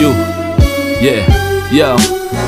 you. Yeah, yo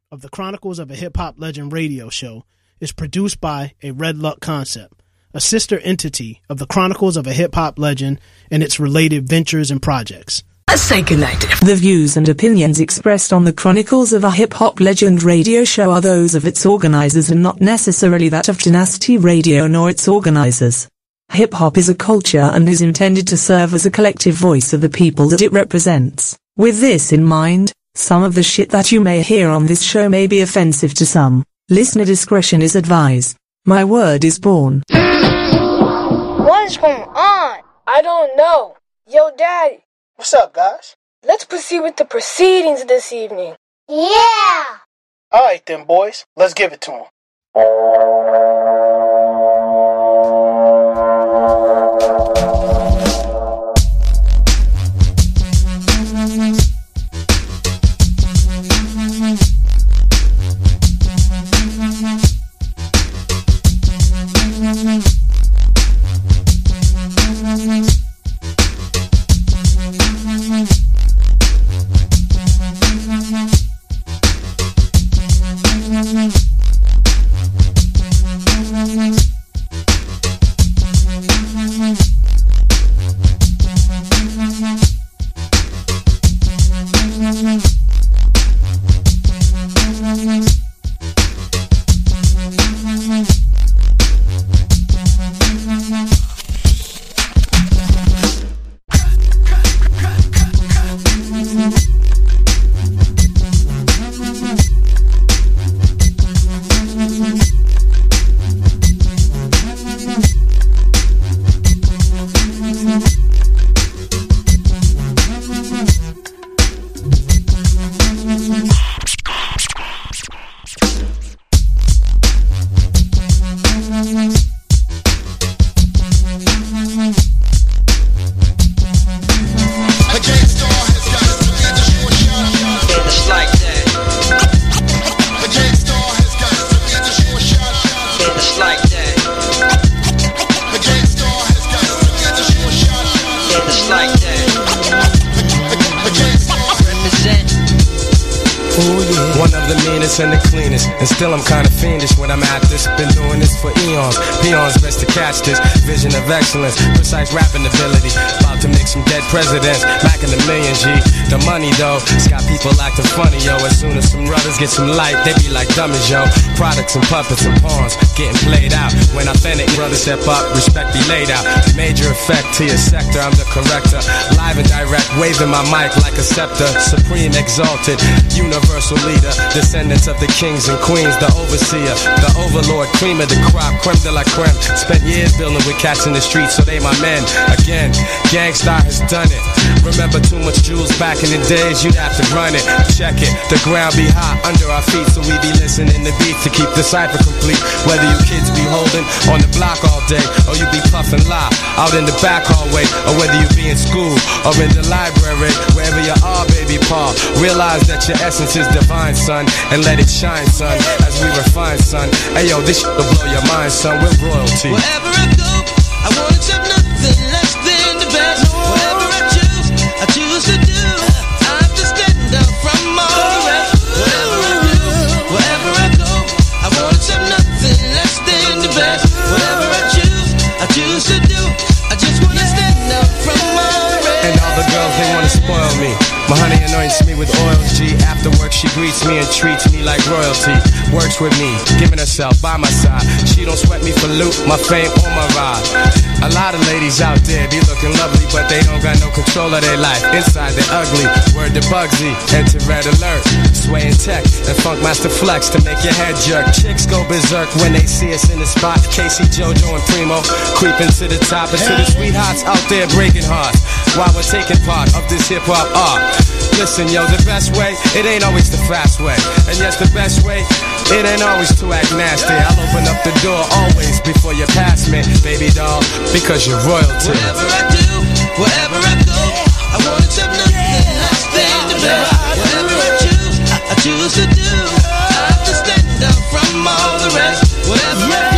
of the Chronicles of a Hip Hop Legend radio show is produced by a Red Luck Concept, a sister entity of the Chronicles of a Hip Hop Legend and its related ventures and projects. Let's say goodnight. The views and opinions expressed on the Chronicles of a Hip Hop Legend radio show are those of its organizers and not necessarily that of Dynasty Radio nor its organizers. Hip hop is a culture and is intended to serve as a collective voice of the people that it represents. With this in mind, some of the shit that you may hear on this show may be offensive to some. Listener discretion is advised. My word is born. What's going on? I don't know. Yo, Daddy. What's up, guys? Let's proceed with the proceedings this evening. Yeah! Alright then, boys. Let's give it to them. Presidents, macking the million G. The money though, it's got people acting funny, yo. As soon as some brothers get some light, they be like dummies, yo. Products and puppets and pawns getting played out. When authentic brothers step up, respect be laid out. Major effect to your sector, I'm the corrector. Live and direct, waving my mic like a scepter. Supreme exalted, universal leader. Descendants of the kings and queens, the overseer, the overlord, cream of the crop, creme de la creme. Spent years building with cats in the streets, so they my men. Again, Gang Starr has done it. Remember too much jewels back in the days, you'd have to run it. Check it, the ground be hot under our feet, so we be listening to beats to keep the cipher complete. Whether you kids be holding on the block all day, or you be puffing lie out in the back hallway, or whether you be in school or in the library, wherever you are, baby Paul. Realize that your essence is divine, son, and let it shine, son, as we refine, son. Hey yo, this shit will blow your mind, son. We're royalty. Wherever I go, I wanna accept anoints me with oils, G. After work, she greets me and treats me like royalty. Works with me, giving herself by my side. She don't sweat me for loot, my fame or my ride. A lot of ladies out there be looking lovely, but they don't got no control of their life. Inside they're ugly. Word to Bugsy, enter red alert. Swaying tech and Funkmaster Flex to make your head jerk. Chicks go berserk when they see us in the spot. K-Ci, JoJo, and Primo creeping to the top. And to the sweethearts out there breaking hearts while we're taking part of this hip hop art. Listen, yo, the best way, it ain't always the fast way. And yes, the best way, it ain't always to act nasty. I'll open up the door always before you pass me, baby doll, because you're royalty. Wherever I do, wherever I go, I wanna have nothing less than the best. Choose, to do. I have to stand out from all the rest. Whatever I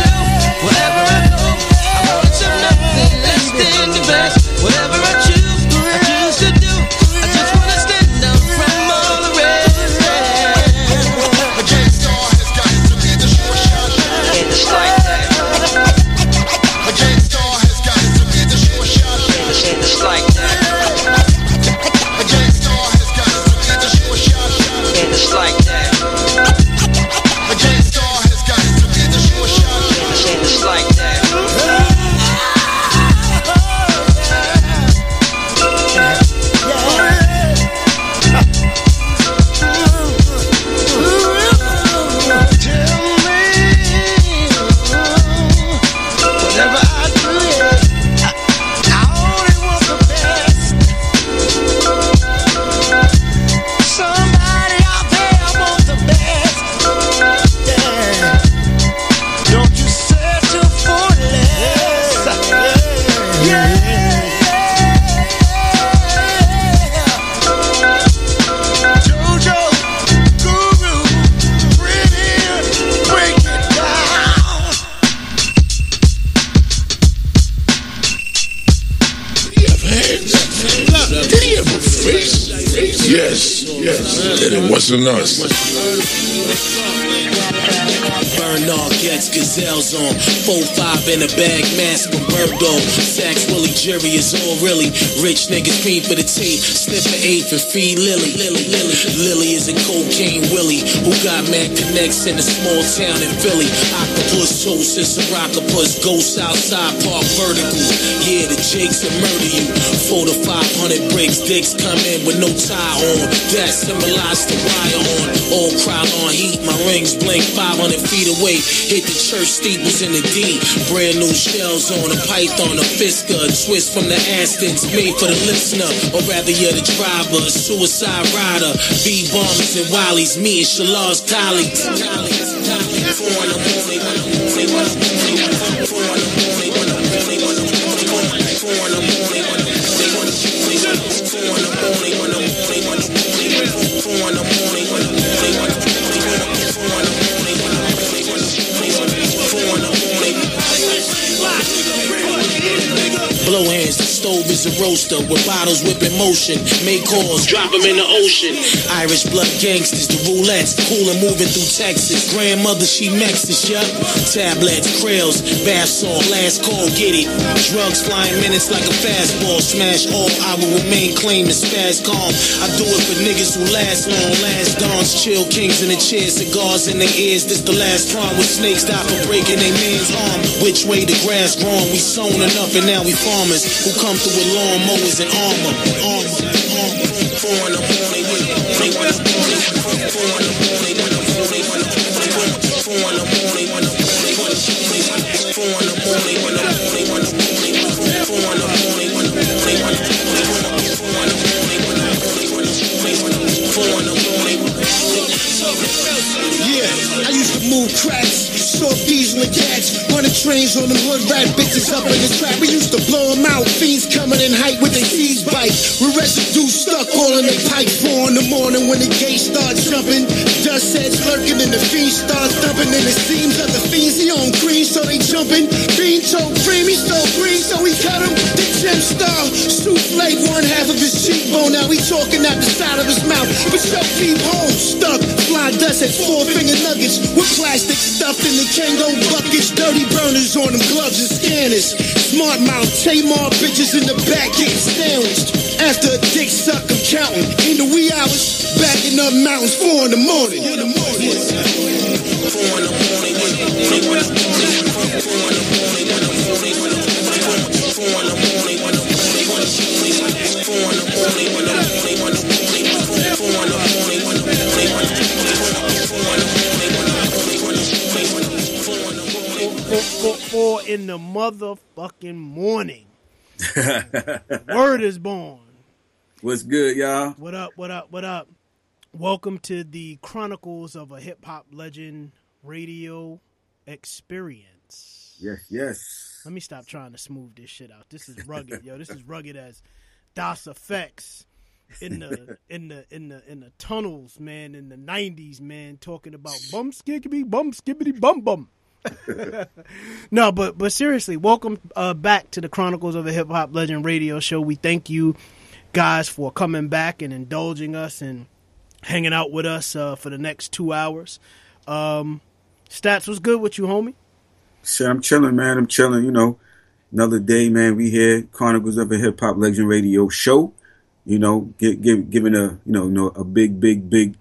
It wasn't us. Burn all gets gazelles on. 4-5 in a bag, mask with. Sax Willie Jerry is all really. Rich niggas cream for the tape. Sniff for eighth and feed Lily. Lily, Lily. Lily is a cocaine Willie who got mad connects in a small town in Philly. Octopus toast is a rockopus. Ghost outside park vertical. Yeah, the Jakes will murder you. Four to 500 bricks. Dicks come in with no tie on. That symbolized the wire on. All crowd on heat. My rings blink 500 feet away. Hit the church steeples in the D. Brand new shells on a python, a fisker, a twist from the Astons, made for the listener, or rather you're the driver, a suicide rider. B bombers and Wally's, me and Shalar's colleagues. The a roaster with bottles whip in motion. Make calls, drop them in the ocean. Irish blood gangsters, the roulettes, cool and moving through Texas. Grandmother, she Mexis, yup. Tablets, krills, bath salt, last call, get it. Drugs flying minutes like a fastball. Smash all, I will remain clean and spaz calm. I do it for niggas who last long, last dawns, chill kings in the chair, cigars in their ears. This the last prime with snakes die for breaking their man's arm. Which way the grass growing? We sown enough and now we farmers who come through with lawnmowers and armor. Armor, armor. Four in the morning, when the morning, when the morning, four in the morning, when the morning, when morning, four in the morning, when morning, when morning, four in the trains on them hood rat bitches up in the trap. We used to blow them out, fiends coming in height with their keys bite, with residue stuck all in their pipe. Four in the morning when the gate starts jumping, dust heads lurking and the fiends start thumping, and it seems that the fiends he on green, so they jumping. Bean told cream, he stole green, so we cut him. The gem star, souffle one half of his cheekbone. Now he talking out the side of his mouth, but yo keep home stuck. Fly dust at four finger nuggets with plastic stuffed in the Kangol buckets. Dirty burners on them gloves and scanners. Smart mouth, Tamar bitches in the back getting sandwiched. After a dick suck, I'm counting. In the wee hours, backing up mountains, four in the morning. In the morning. Four, in the motherfucking morning. Word is born. What's good, y'all? What up? What up? What up? Welcome to the Chronicles of a Hip Hop Legend radio experience. Yes, yes. Let me stop trying to smooth this shit out. This is rugged, yo. This is rugged as Das EFX in the in the in the in the tunnels, man, in the nineties, man, talking about bum skibbity bum skibbity bum bum. no, but but seriously, welcome uh, back to the Chronicles of a Hip Hop Legend radio show. We thank you guys for coming back and indulging us and hanging out with us uh, for the next two hours. Um, Stats was good with you, homie. Shit, I'm chilling, man. I'm chilling. You know, another day, man. We here, Chronicles of a Hip Hop Legend Radio Show. You know, give, give, giving a you know, you know a big, big, big,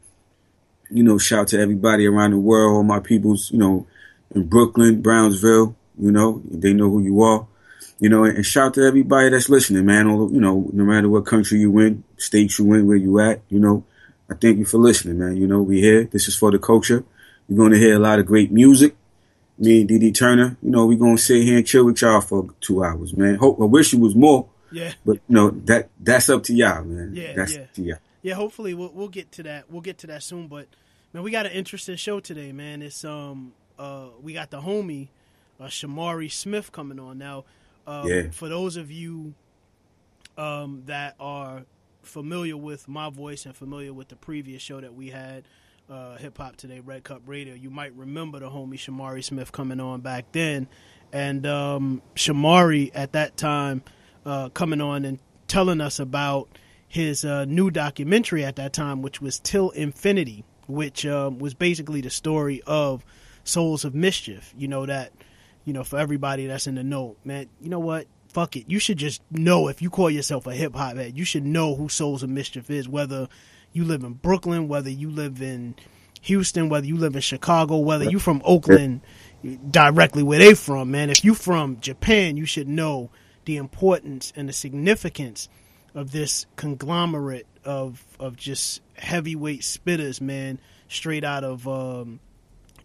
you know, shout to everybody around the world, all my peoples. You know, in Brooklyn, Brownsville. You know, they know who you are. You know, and shout to everybody that's listening, man. All you know, no matter what country you in, state you in, where you at. You know, I thank you for listening, man. You know, we here. This is for the culture. You're going to hear a lot of great music. Me and DD Turner, you know, we're going to sit here and chill with y'all for two hours, man. Hope, I wish it was more. Yeah. But, you know, that that's up to y'all, man. Yeah, That's yeah. up to y'all. Yeah, hopefully we'll we'll get to that. We'll get to that soon. But man, we got an interesting show today, man. It's um uh we got the homie uh, Shamari Smith coming on now. Um, Yeah. For those of you um that are familiar with my voice and familiar with the previous show that we had, uh, Hip Hop Today, Red Cup Radio, you might remember the homie Shamari Smith coming on back then. And um, Shamari at that time uh, coming on and telling us about his uh, new documentary at that time, which was Till Infinity, which um, was basically the story of Souls of Mischief. You know, that, you know, for everybody that's in the know, man, you know what? Fuck it. You should just know if you call yourself a hip hop head, you should know who Souls of Mischief is, whether you live in Brooklyn, whether you live in Houston, whether you live in Chicago, whether you from Oakland, directly where they from, man. If you from Japan, you should know the importance and the significance of this conglomerate of of just heavyweight spitters, man, straight out of um,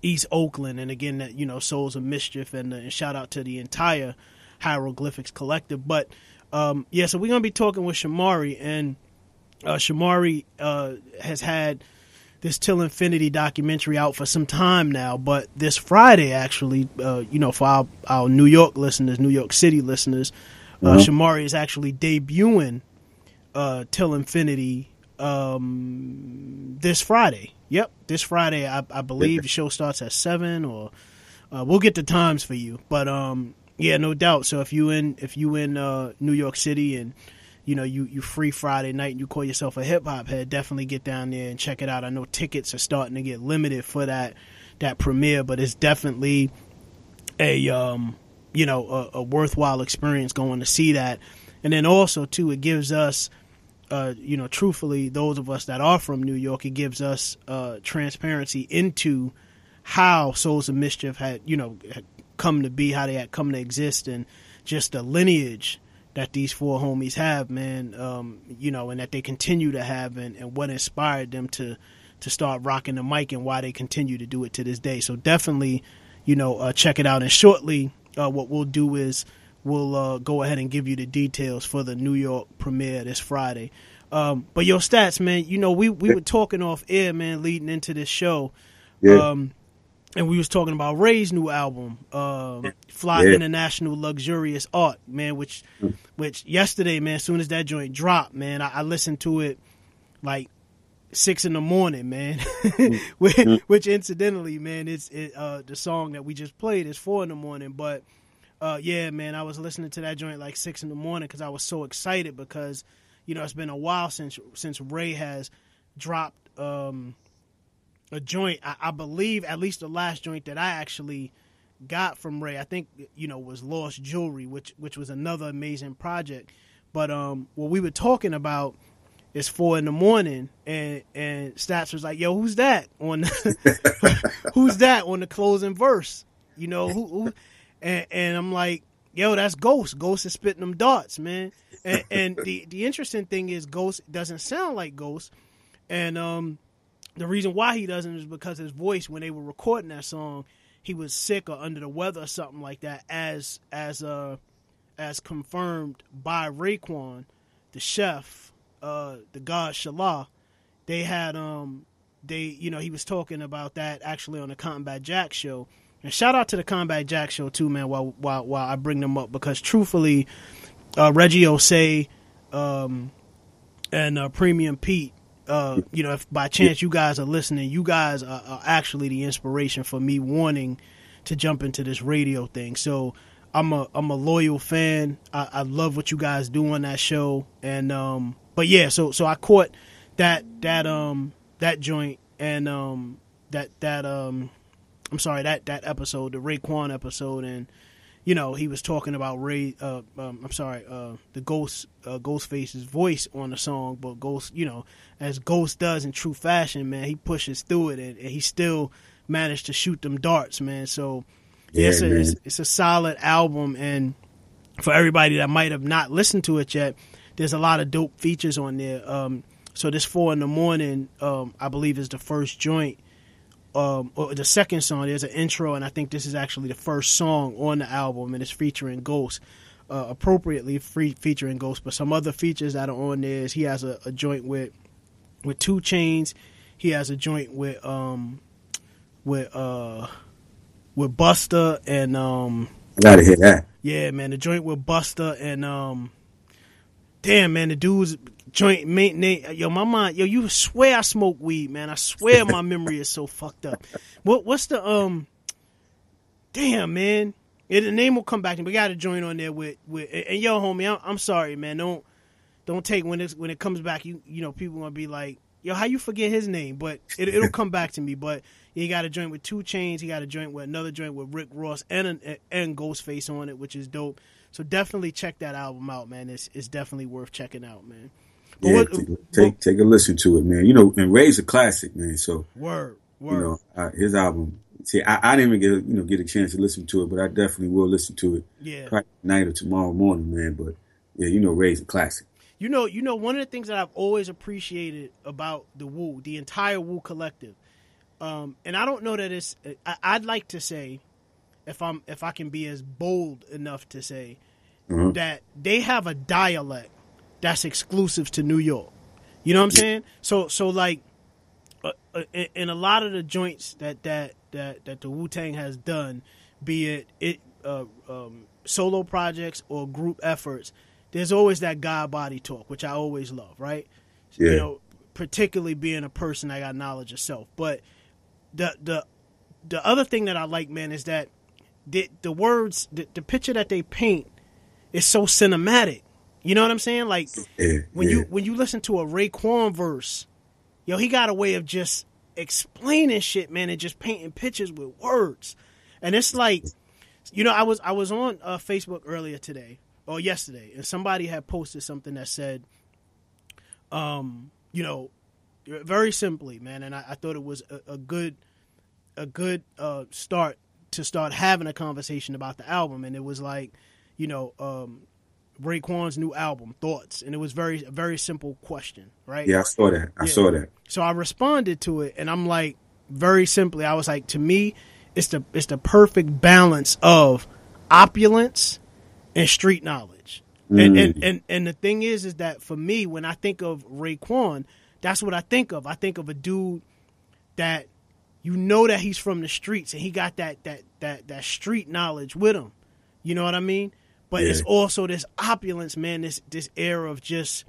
East Oakland, and again, that you know, Souls of Mischief, and, uh, and shout out to the entire Hieroglyphics Collective. But um, yeah, so we're gonna be talking with Shamari, and uh, Shamari uh, has had this Till Infinity documentary out for some time now, but this Friday, actually, uh, you know, for our, our New York listeners, New York City listeners, uh, Mhm. Shamari is actually debuting uh, Till Infinity um, this Friday. Yep, this Friday. I, I believe the show starts at seven, or uh, we'll get the times for you. But um, yeah, no doubt. So if you in if you in uh, New York City and you know you you free Friday night and you call yourself a hip hop head, definitely get down there and check it out. I know tickets are starting to get limited for that that premiere, but it's definitely a um you know a, a worthwhile experience going to see that. And then also too, it gives us uh, you know, truthfully, those of us that are from New York, it gives us uh, transparency into how Souls of Mischief had, you know, had come to be, how they had come to exist, and just the lineage that these four homies have, man. Um, you know, and that they continue to have, and, and what inspired them to to start rocking the mic, and why they continue to do it to this day. So definitely, you know, uh, check it out. And shortly, uh, what we'll do is we'll uh, go ahead and give you the details for the New York premiere this Friday. Um, but your stats, man, you know, we, we were talking off air, man, leading into this show. Yeah. Um, and we was talking about Ray's new album, um, Fly Yeah. International Luxurious Art, man, which which yesterday, man, as soon as that joint dropped, man, I, I listened to it like six in the morning, man. which, which incidentally, man, it's it, uh, the song that we just played is four in the morning. But uh, yeah, man, I was listening to that joint like six in the morning because I was so excited because you know it's been a while since since Ray has dropped um, a joint. I, I believe at least the last joint that I actually got from Ray, I think you know was Lost Jewelry, which which was another amazing project. But um, what we were talking about is four in the morning, and and Stats was like, "Yo, who's that on? The, who's that on the closing verse? You know who?" who? And, and I'm like, "Yo, that's Ghost. Ghost is spitting them darts, man." And, and the the interesting thing is, Ghost doesn't sound like Ghost, and um, the reason why he doesn't is because his voice when they were recording that song, he was sick or under the weather or something like that. As as uh as confirmed by Raekwon, the chef, uh, the god Shalah, they had um they you know he was talking about that actually on the Combat Jack show. And shout out to the Combat Jack show too, man. While while while I bring them up because truthfully, uh, Reggie Ossé, um, and uh, Premium Pete. Uh, you know, if by chance you guys are listening, you guys are, are actually the inspiration for me wanting to jump into this radio thing. So I'm a I'm a loyal fan. I, I love what you guys do on that show, and um, but yeah, so so I caught that that um that joint and um that that um I'm sorry that that episode, the Raekwon episode, and you know he was talking about Ray. Uh, um, I'm sorry, uh, the Ghost uh, Ghostface's voice on the song, but Ghost, you know, as Ghost does in true fashion, man, he pushes through it, and, and he still managed to shoot them darts, man. So Yeah, it's, a, it's, it's a solid album, and for everybody that might have not listened to it yet, there's a lot of dope features on there. Um, so this four in the morning, um, I believe, is the first joint. Um, or the second song, there's an intro, and I think this is actually the first song on the album, and it's featuring Ghost, uh, appropriately free, featuring Ghost. But some other features that are on there is he has a, a joint with with 2 Chainz, he has a joint with um with uh with Buster and um gotta hear that. yeah, man, the joint with Buster and um, damn, man, the dude's joint mate, Nate, yo, my mind, yo, you swear I smoke weed, man. I swear my memory is so fucked up. What, what's the um, damn, man, yeah, the name will come back to me. We got a joint on there with with, and, yo, homie, I'm, I'm sorry, man. Don't don't take when it when it comes back. You you know, people gonna be like. Yo, how you forget his name? But it, it'll come back to me. But he got a joint with 2 Chainz. He got a joint with another joint with Rick Ross and an, and Ghostface on it, which is dope. So definitely check that album out, man. It's it's definitely worth checking out, man. But Yeah, what- take, take take a listen to it, man. You know, and Ray's a classic, man. So word, word. you know, uh, his album. See, I, I didn't even get a, you know get a chance to listen to it, but I definitely will listen to it. Yeah. probably tonight or tomorrow morning, man. But yeah, you know, Ray's a classic. You know, you know, one of the things that I've always appreciated about the Wu, the entire Wu collective, um, and I don't know that it's. I, I'd like to say, if I'm, if I can be as bold enough to say, Mhm. that they have a dialect that's exclusive to New York. You know what I'm saying? So, so like, uh, uh, in, in a lot of the joints that that that that the Wu Tang has done, be it it uh, um, solo projects or group efforts, there's always that God body talk, which I always love, right? Yeah. You know, particularly being a person that got knowledge of self. But the the the other thing that I like, man, is that the the words, the, the picture that they paint is so cinematic. You know what I'm saying? Like Yeah, when yeah. you when you listen to a Raekwon verse, yo, he got a way of just explaining shit, man, and just painting pictures with words. And it's like, you know, I was I was on uh, Facebook earlier today or yesterday, and somebody had posted something that said, um, you know, very simply, man, and I, I thought it was a, a good a good uh, start to start having a conversation about the album, and it was like, you know, um, Raekwon's new album, thoughts, and it was very a very simple question, right? Yeah, I saw that. I Yeah. saw that. So I responded to it, and I'm like, very simply, I was like, to me, it's the it's the perfect balance of opulence and street knowledge. And, Mm. and and and the thing is, is that for me, when I think of Raekwon, that's what I think of. I think of a dude that you know that he's from the streets and he got that that that that street knowledge with him. You know what I mean? But it's also this opulence, man. This this air of just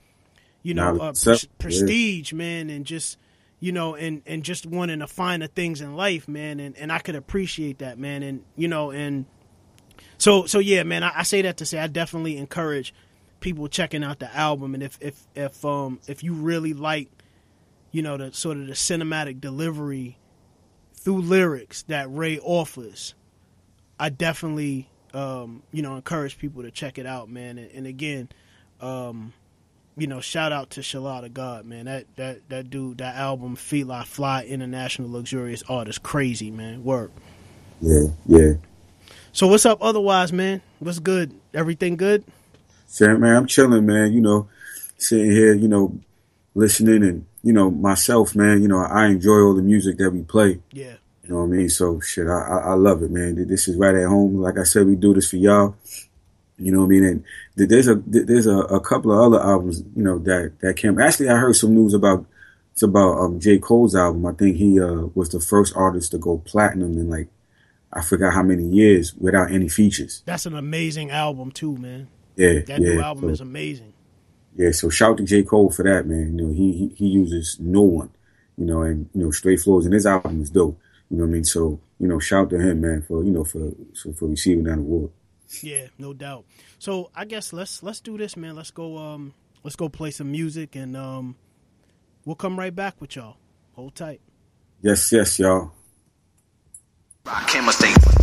you know uh, of self, pres- yeah. prestige, man, and just you know, and and just wanting to find the things in life, man. And and I could appreciate that, man. And you know, and so so yeah, man. I, I say that to say I definitely encourage people checking out the album, and if if if um if you really like, you know, the sort of the cinematic delivery through lyrics that Ray offers, I definitely um you know encourage people to check it out, man. And, and again, Um, you know, shout out to Shalata God, man. That that that dude, that album, Fila Fly International Luxurious Art is crazy, man. Work. Yeah, yeah. So what's up otherwise, man? What's good? Everything good? So, man, I'm chilling, man. You know, sitting here, you know, listening and, you know, myself, man, you know, I enjoy all the music that we play. Yeah. You know what I mean? So, shit, I, I, I love it, man. This is right at home. Like I said, we do this for y'all. You know what I mean? And there's a there's a, a couple of other albums, you know, that that came. Actually, I heard some news about it's about um, J Cole's album. I think he uh, was the first artist to go platinum in like I forgot how many years without any features. That's an amazing album too, man. Yeah, That yeah. new album so, is amazing. yeah, so shout to J Cole for that, man. You know, he he, he uses no one, you know, and you know, straight flows, and his album is dope. You know what I mean? So you know, shout to him, man, for you know for so for receiving that award. Yeah, no doubt. So I guess let's let's do this, man. Let's go um let's go play some music and um we'll come right back with y'all. Hold tight. Yes, yes, y'all. Rakim mistake.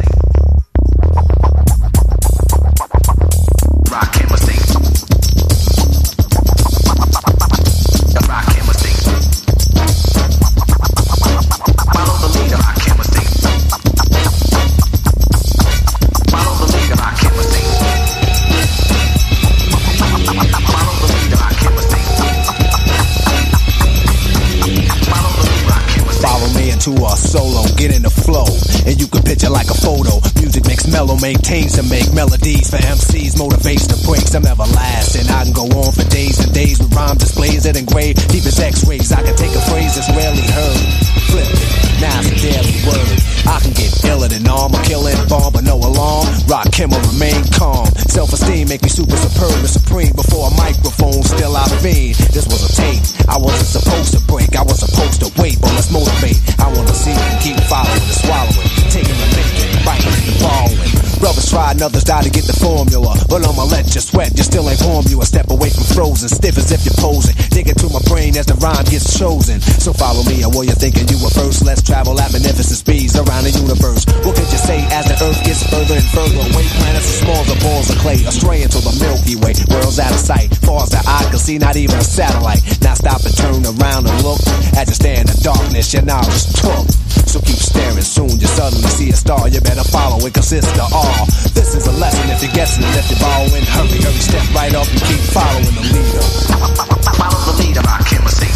Picture like a photo. Music makes mellow, maintains to make melodies for MCs, motivates the breaks some everlasting. I can go on for days and days with rhyme displays that engrave deep as X-rays. I can take a phrase that's rarely heard, flip it, now it's a daily word. I can get iller than arm, a killing bomb, but no alarm. Rock him or remain calm. Self-esteem make me super superb and supreme. Before a microphone, still I fiend. This was a tape. I wasn't supposed to break. I was supposed to wait, but let's motivate. I wanna see you keep following and swallowing, taking and making, biting and borrowing. Brothers try and others die to get the formula, but I'ma let you sweat. You still ain't warm. You a step away from frozen, stiff as if you're posing. Dig into my brain as the rhyme gets chosen. So follow me, or what you thinking you were first. Let's travel at magnificent speeds around the universe. What could you say as the Earth gets further and further away? Planets as small as balls of clay, astray into the Milky Way. World's out of sight, far as the eye can see, not even a satellite. Now stop and turn around and look. As you stand in darkness, your knowledge took. So keep staring, soon you suddenly see a star. You better follow it, consists of all. This is a lesson if you're guessing and if you're borrowing. Hurry, hurry, step right up and keep following the leader. Follow the leader, the the following. The the the the. I. In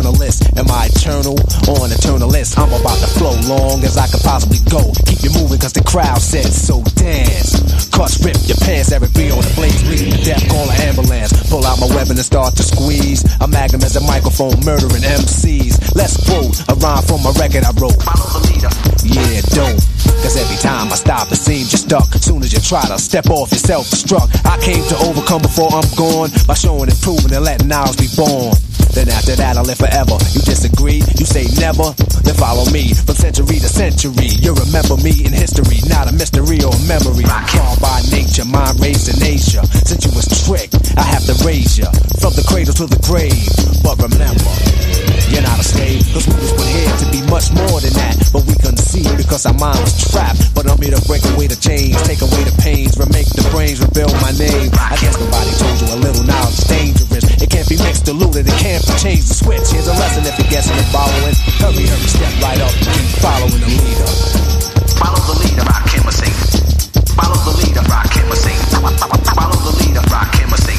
journalist. Am I eternal or an eternalist? I'm about to flow long as I could possibly go. Keep you moving cause the crowd said so dance. Cuts rip your pants, every B on the blaze, bleeding to death, call an ambulance. Pull out my weapon and start to squeeze. A magnum as a microphone, murdering MCs. Let's quote a rhyme from a record I wrote. Follow the leader. Yeah, don't. Cause every time I stop, it seems you're stuck. Soon as you try to step off, you're self-destruct. I came to overcome before I'm gone by showing and proving and letting ours be born. Then after that, I'll live forever. You disagree? You say never? Then follow me from century to century. You remember me in history, not a mystery or a memory. Called by nature, mind raised in Asia. Since you was tricked, I have to raise you from the cradle to the grave. But remember, you're not a slave, cause we was here to be much more than that. But we couldn't see because our mind was trapped. But I'm here to break away the chains, take away the pains, remake the brains, rebuild my name. I guess nobody told you a little knowledge is dangerous. It can't be mixed, diluted, it can't be changed. The switch, here's a lesson if you're guessing and following. Hurry, hurry, step right up keep following the leader. Follow the leader, Rakim mistake. Follow the leader, Rakim mistake. Follow the leader, mistake. Follow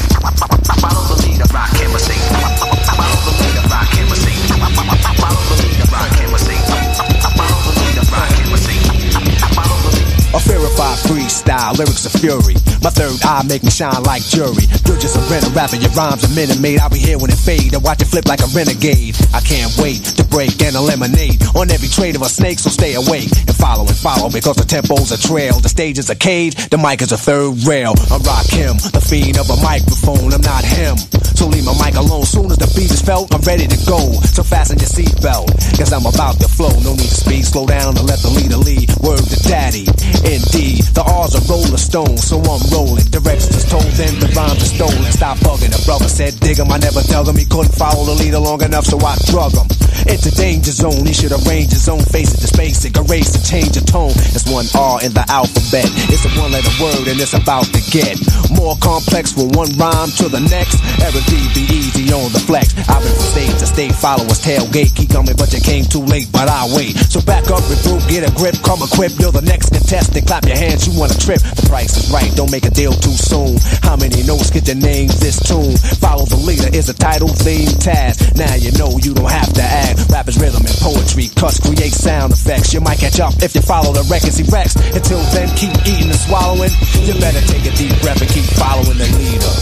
freestyle, lyrics of fury. My third eye make me shine like jury. You're just a rental rapper, your rhymes are minute made. I'll be here when it fade and watch it flip like a renegade. I can't wait to break and eliminate on every trade of a snake, so stay awake and follow and follow because the tempo's a trail. The stage is a cage, the mic is a third rail. I'm Rakim, the fiend of a microphone, I'm not him. So leave my mic alone. Soon as the beat is felt, I'm ready to go. So fasten your seatbelt, cause I'm about to flow. No need to speed slow down and let the leader lead. Word to daddy. Indeed, the R's are roller stones, so I'm rolling. Directions told them the rhymes are stolen. Stop bugging. The brother said, dig him. I never dug him. He couldn't follow the leader long enough, so I drug him. It's a danger zone. He should arrange his own face it it. Erase and change the tone. It's one R in the alphabet. It's a one letter word and it's about to get more complex from one rhyme to the next. D be easy on the flex. I've been from state to state, followers tailgate. Keep coming, but you came too late, but I wait. So back up, regroup, get a grip, come equipped. You're the next contestant. Clap your hands, you want a trip. The price is right, don't make a deal too soon. How many notes get your name this tune? Follow the leader is a title theme task. Now you know you don't have to act. Rappers, rhythm, and poetry. Cuts create sound effects. You might catch up if you follow the records he wrecks. Until then, keep eating and swallowing. You better take a deep breath and keep following the leader.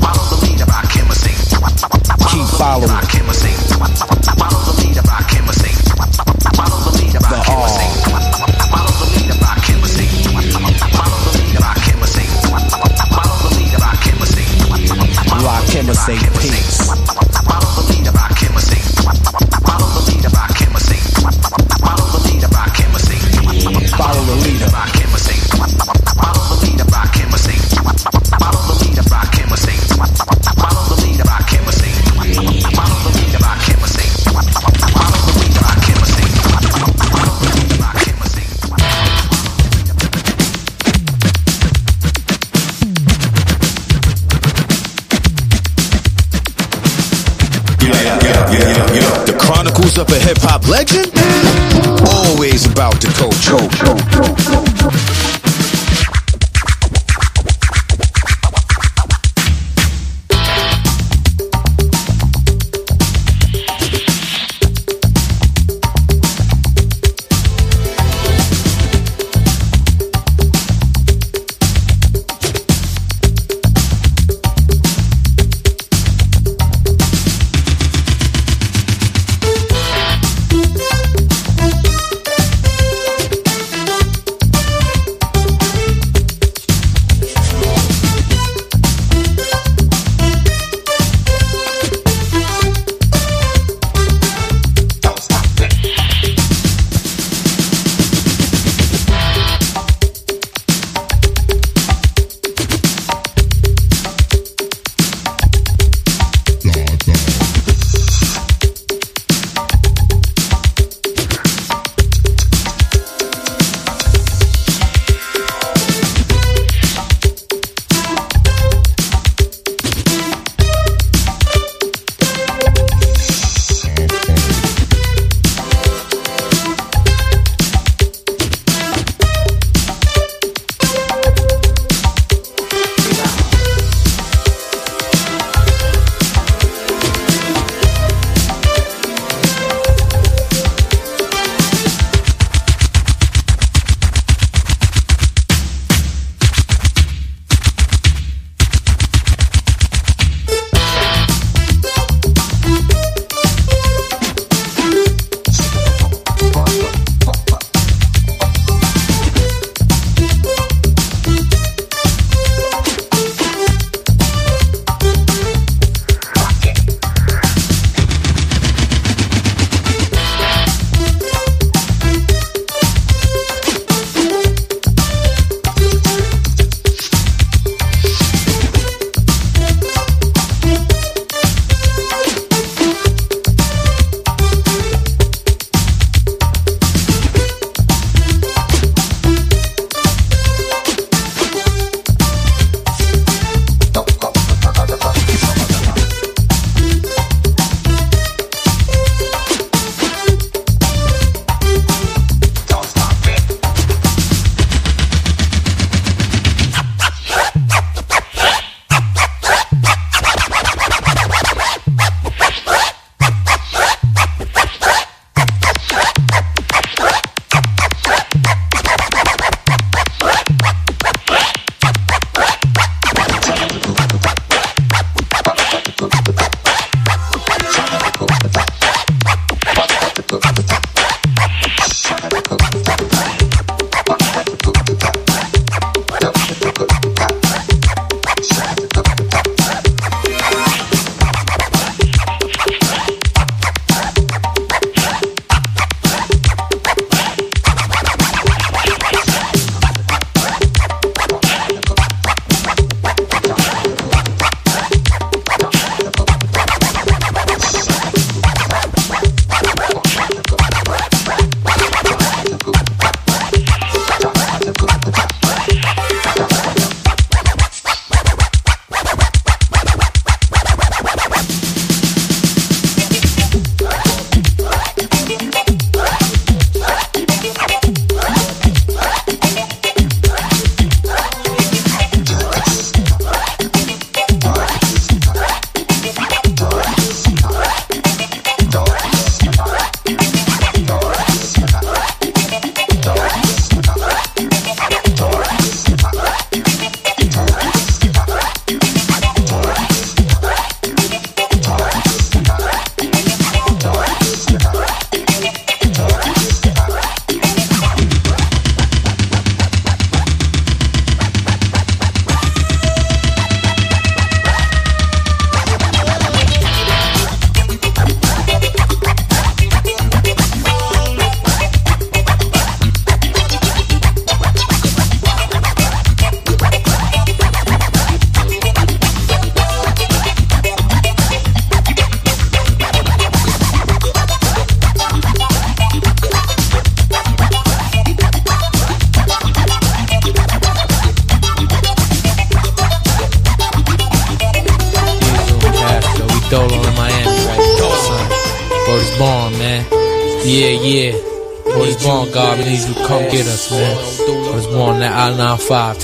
Follow the leader, or sing. Keep following. Him or sing. Follow the leader, or sing. Follow the leader, him or Say peace. Yeah, yeah, yeah. The Chronicles of a Hip Hop Legend? Always about the culture.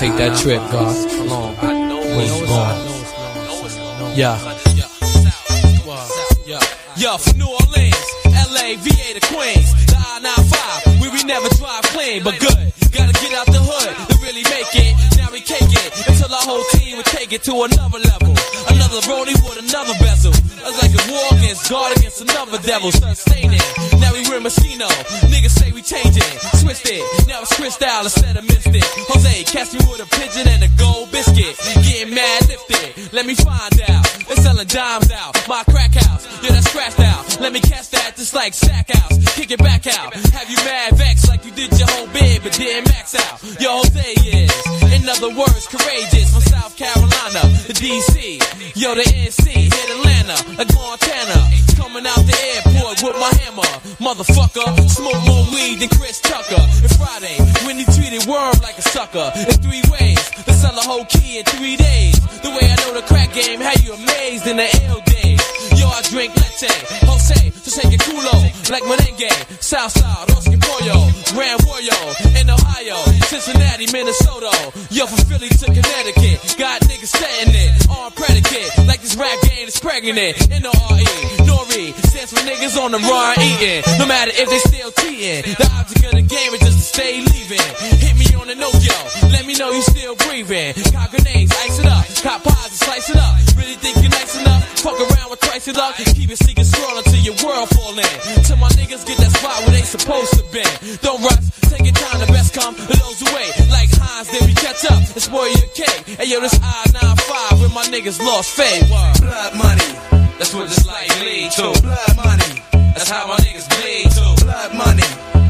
Take that trip, God. Boys born. Yeah. Yo, from New Orleans, LA, VA to Queens, the I-95, where we never drive clean, but good. Gotta get out the hood to really make it. Now we cake it until our whole team would take it to another level. Another rollie with another bezel. It's like a war against God against another devil. Sustaining. Game is pregnant, N-O-R-E, Nori, stands for niggas on the run eating, no matter if they still cheating, the object of the game is just to stay leaving, hit me on the Nokia, let me know you still breathing, cop grenades, ice it up, cop pies and slice it up, really think you're nice enough, fuck around with twice your luck, keep it secret scroll until your world fall in, till my niggas get that spot where they supposed to be, don't rush, take your time, the best come those wait, like Heinz, then we catch up. And spoil your cake, hey yo, this I-95 where my niggas lost faith, blood money, that's what this life lead to, blood money, that's how my niggas bleed to, blood money,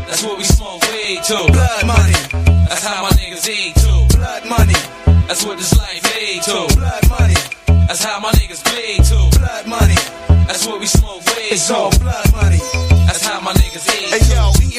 that's what we smoke weed to, blood money, that's how my niggas eat to, blood money, that's what this life lead to, blood money, that's how my niggas bleed to, blood money, that's what we smoke weed It's all blood money,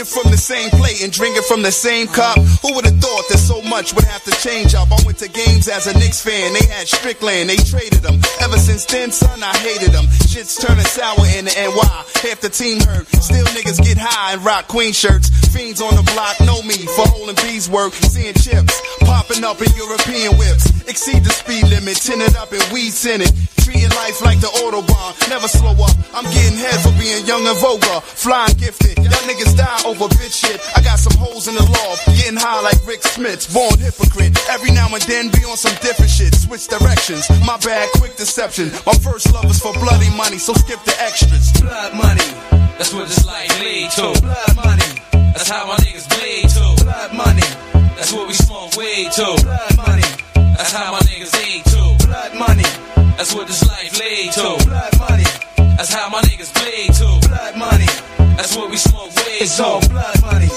eating from the same plate and drinking from the same cup. Who would have thought that so much would have to change up? I went to games as a Knicks fan. They had Strickland, they traded them. Ever since then, son, I hated them. Shit's turning sour in the NY. Half the team hurt. Still niggas get high and rock queen shirts. Fiends on the block know me for holding bees work. Seeing chips popping up in European whips. Exceed the speed limit, tinted up in weed tinted. Treating life like the Autobahn, never slow up. I'm getting head for being young and vulgar, flying gifted. Y'all niggas die over bitch shit. I got some holes in the loft, getting high like Rick Smith's, born hypocrite. Every now and then be on some different shit, switch directions. My bad, quick deception. My first love is for bloody money, so skip the extras. Blood money, that's what this life lead to. Blood money, that's how my niggas bleed to. Blood money, that's what we smoke weed to. Blood money, that's how my niggas eat to. Blood money, that's what this life lead to. Blood money, that's how my niggas bleed to. Blood money, that's what we smoke weed It's all blood money,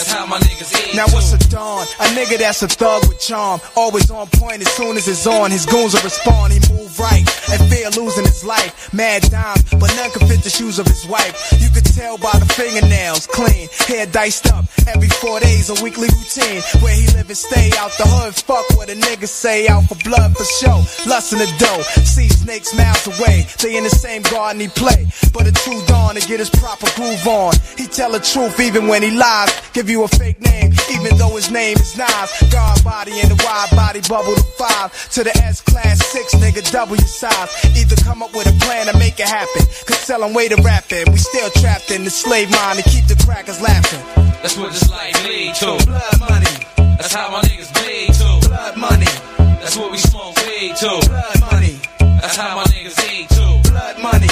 that's how my niggas eat Now what's a dawn? A nigga that's a thug with charm. Always on point as soon as it's on. His goons will respond. He move right and fear losing his life. Mad dimes, but none can fit the shoes of his wife. You could tell by the fingernails, clean, hair diced up. Every four days, a weekly routine. Where he live and stay out the hood. Fuck what a nigga say. Out for blood for show. Lust in the dough. See snakes miles away. They in the same garden he play. But a true dawn to get his proper groove on. He tell the truth even when he lies. Give you a fake name, even though his name is Nas. God body in the wide body bubble to five. To the S class six, nigga, double your size. Either come up with a plan or make it happen. Cause tell him way to rap it. We still trapped in the slave mind and keep the crackers laughing. That's what this life lead to. Blood money. That's how my niggas bleed to. Blood money. That's what we smoke weed to. Blood money. That's how my niggas eat to. Blood money.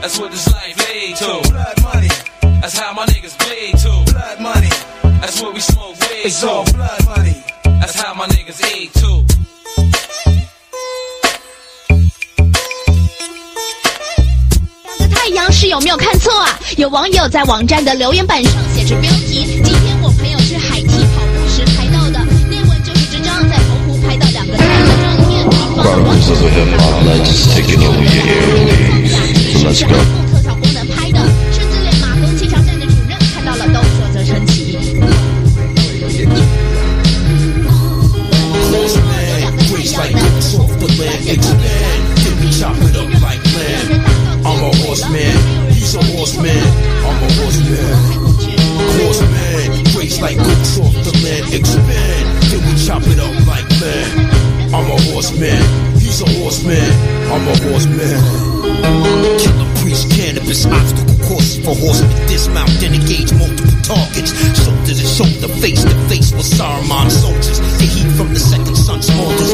That's what this life lead to. Blood money. That's how my niggas bleed to. Blood money. That's what we smoke weed It's to. all blood money. That's how my niggas eat too. 的太阳是有没有看错啊？有网友在网站的留言板上写着标题：今天我朋友去海堤跑步时拍到的，内文就是这张在澎湖拍到两个太阳的照片，放到网 Chronicles of a hip hop legends taking over your ears. So let's go. Goats off the land into land. Then we chop it up like land. I'm a horseman, he's a horseman. I'm a horseman. Horseman, grace like goats off the land, expand. Then we chop it up like man. I'm a horseman, he's a horseman. I'm a horseman. Killah Priest, Canibus, obstacle courses for horsemen. Dismount, then engage multiple targets. Shoulder to shoulder, face to face with Saruman soldiers. The heat from the second sun smolders.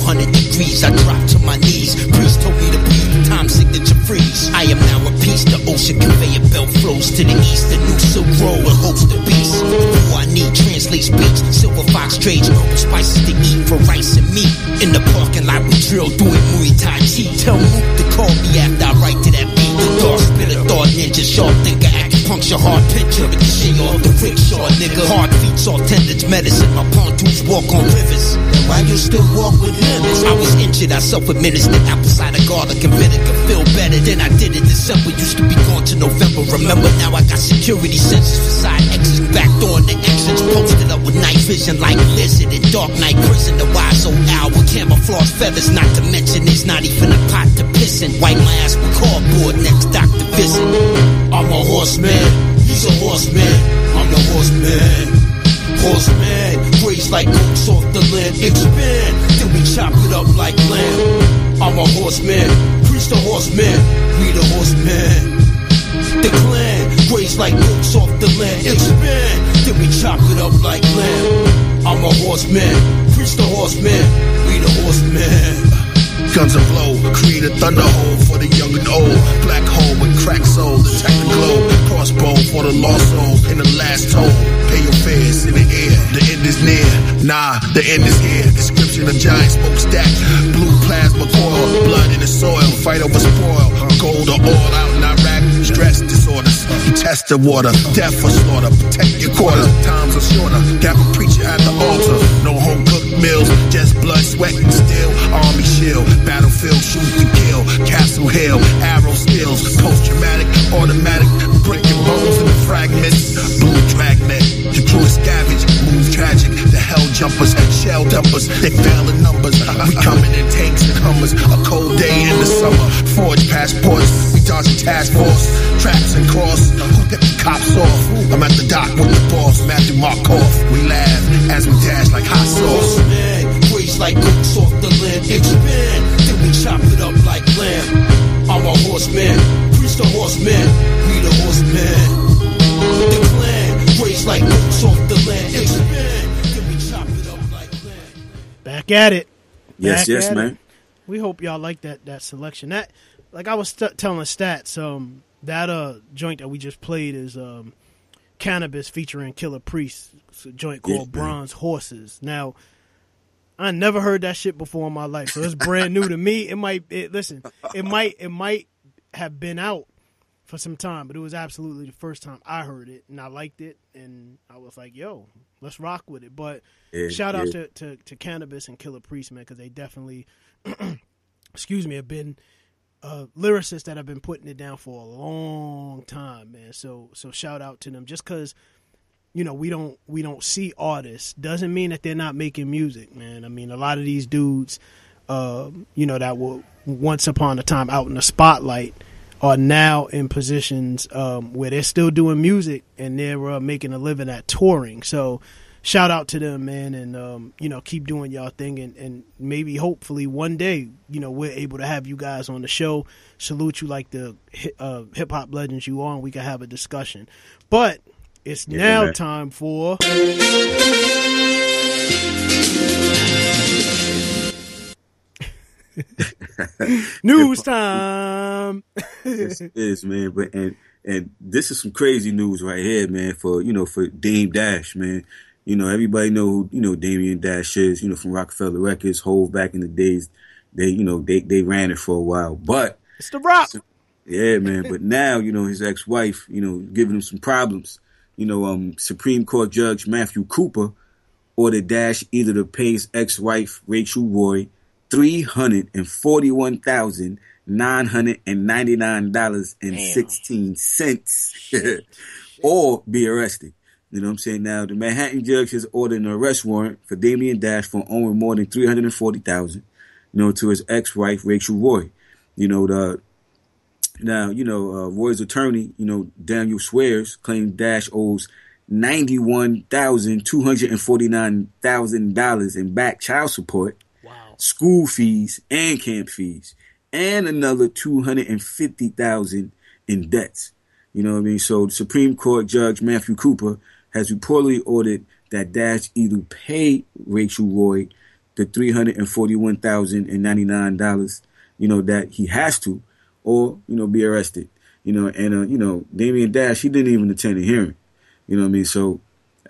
200 degrees, I drop to my knees. Priest told me to breathe, time signature freeze. I am now a piece. The ocean conveyor belt flows to the east. The new Silk Road will host the beast. Who I need translates speech. Silver fox trades herbal spices to eat for rice and meat. In the parking lot, we drill doing Muay Thai Chi. Tell Mook to call me after I write to that beat. The dark spitter, thought ninja, sharp thinker, acupuncture, hard picture. But shit off the rickshaw, nigga. Hard feet, all tendons, medicine. My pontoons walk on rivers. Why you still walk with limits? I was injured, I self-administered apple cider garlic and vinegar. Feel better than I did in December. Used to be gone to November. Remember now I got security sensors for side exits. Backed on the exits. Posted up with night vision like lizard in dark night prison. The wise old owl with camouflage feathers. Not to mention there's not even a pot to piss in. Wipe my ass with cardboard next doctor visit. I'm a horseman. He's a horseman. I'm the horseman. Horseman, grace like goats off the land, expand. Then we chop it up like lamb. I'm a horseman, priest a horseman, we the horseman. The clan, grace like goats off the land, expand. Then we chop it up like lamb. I'm a horseman, priest a horseman, we the horseman. Guns a blow, create a thunder hole for the young and old. Black hole with crack soul, detect the glow. Crossbow for the lost souls in the last toll. Pay your fares in the air, the end is near. Nah, the end is here. Description of giant smokestack. Blue plasma coil, blood in the soil. Fight over spoil. Gold or oil out in Iraq. Stress disorders. Test the water. Death for slaughter. Protect your quarter. Times are shorter. Got a preacher at the altar. No home cooked meals. Just blood, sweat, and steel. Army shield. Battlefield, shoot to kill. Castle Hill. Arrow skills. Post traumatic. Automatic. Breaking bones in the fragments. Blue dragnet. The is scavenge. Move tragic. The hell jumpers. Shell dumpers. They fail in numbers. We coming in tanks and hummers. A cold day in the summer. Forge passports. We dodging task force. Traps and cross. Get the cops off? I'm at the dock with the boss. Matthew Markov. We laugh as we dash like hot sauce. Grace like goats off the land, expand. Then we chop it up like lamb. I'm a horseman, priest a horseman, we the horseman. The clan, grace like goats off the land, Back at it. Yes, Back yes, man. it. We hope y'all like that that selection. That like I was st- telling stats. Um, that uh joint that we just played is um, Canibus featuring Killah Priest. It's a joint called man. Bronze Horses. Now, I never heard that shit before in my life, so it's brand new to me. It might it, listen. It might it might have been out for some time, but it was absolutely the first time I heard it, and I liked it, and I was like, "Yo, let's rock with it." But Yeah, shout out yeah. to, to to Canibus and Killah Priest, man, because they definitely, excuse me, have been uh, lyricists that have been putting it down for a long time, man. So so shout out to them. Just because you know we don't we don't see artists doesn't mean that they're not making music, man. I mean, a lot of these dudes, uh, you know, that were once upon a time out in the spotlight are now in positions um, where they're still doing music and they're uh, making a living at touring. So shout out to them, man, and um, you know keep doing y'all thing, and, and maybe hopefully one day you know we're able to have you guys on the show, salute you like the uh, hip hop legends you are, and we can have a discussion. But it's Yeah, now man. time for. News time. Yes, it is, man. But and and this is some crazy news right here, man. For you know, for Dame Dash, man. You know, everybody know who you know Damon Dash is. You know, from Roc-A-Fella Records, Hov back in the days. They you know they they ran it for a while, but It's the rock. yeah, man. But now, you know, his ex-wife, you know, giving him some problems. You know, um, Supreme Court Judge Matthew Cooper ordered Dash either to pay his ex-wife Rachel Roy three hundred and forty-one thousand nine hundred and ninety-nine dollars and sixteen cents, or be arrested. You know what I'm saying? Now, the Manhattan judge has ordered an arrest warrant for Damon Dash for owing more than three hundred and forty thousand, you know, to his ex-wife Rachel Roy. You know, the now, you know, uh, Roy's attorney, you know, Daniel Swears, claimed Dash owes ninety-one thousand two hundred and forty-nine thousand dollars in back child support. School fees and camp fees, and another two hundred and fifty thousand in debts. You know what I mean? So the Supreme Court Judge Matthew Cooper has reportedly ordered that Dash either pay Rachel Roy the three hundred and forty-one thousand and ninety-nine dollars, you know, that he has to, or you know, be arrested. You know, and uh, you know, Damon Dash, he didn't even attend a hearing. You know what I mean? So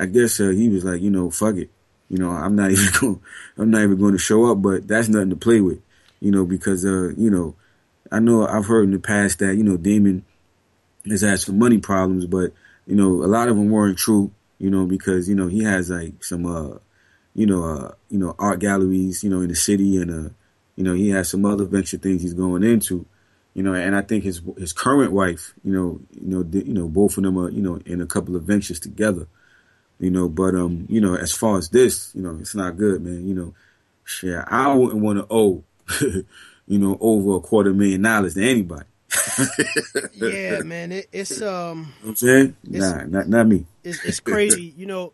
I guess uh, he was like, you know, fuck it. You know, I'm not even going. I'm not even going to show up. But that's nothing to play with. You know, because uh, you know, I know I've heard in the past that you know Damon has had some money problems, but you know, a lot of them weren't true. You know, because you know he has like some uh, you know, uh, you know, art galleries, you know, in the city, and uh, you know, he has some other venture things he's going into you know, and I think his his current wife, you know, you know, you know, both of them are, you know, in a couple of ventures together, you know. But um, you know, as far as this, you know, it's not good, man. You know, shit, I wouldn't want to owe, you know, over a quarter million dollars to anybody. yeah, man, it, it's um. You know I'm saying, nah, not not me. It's, it's crazy, you know.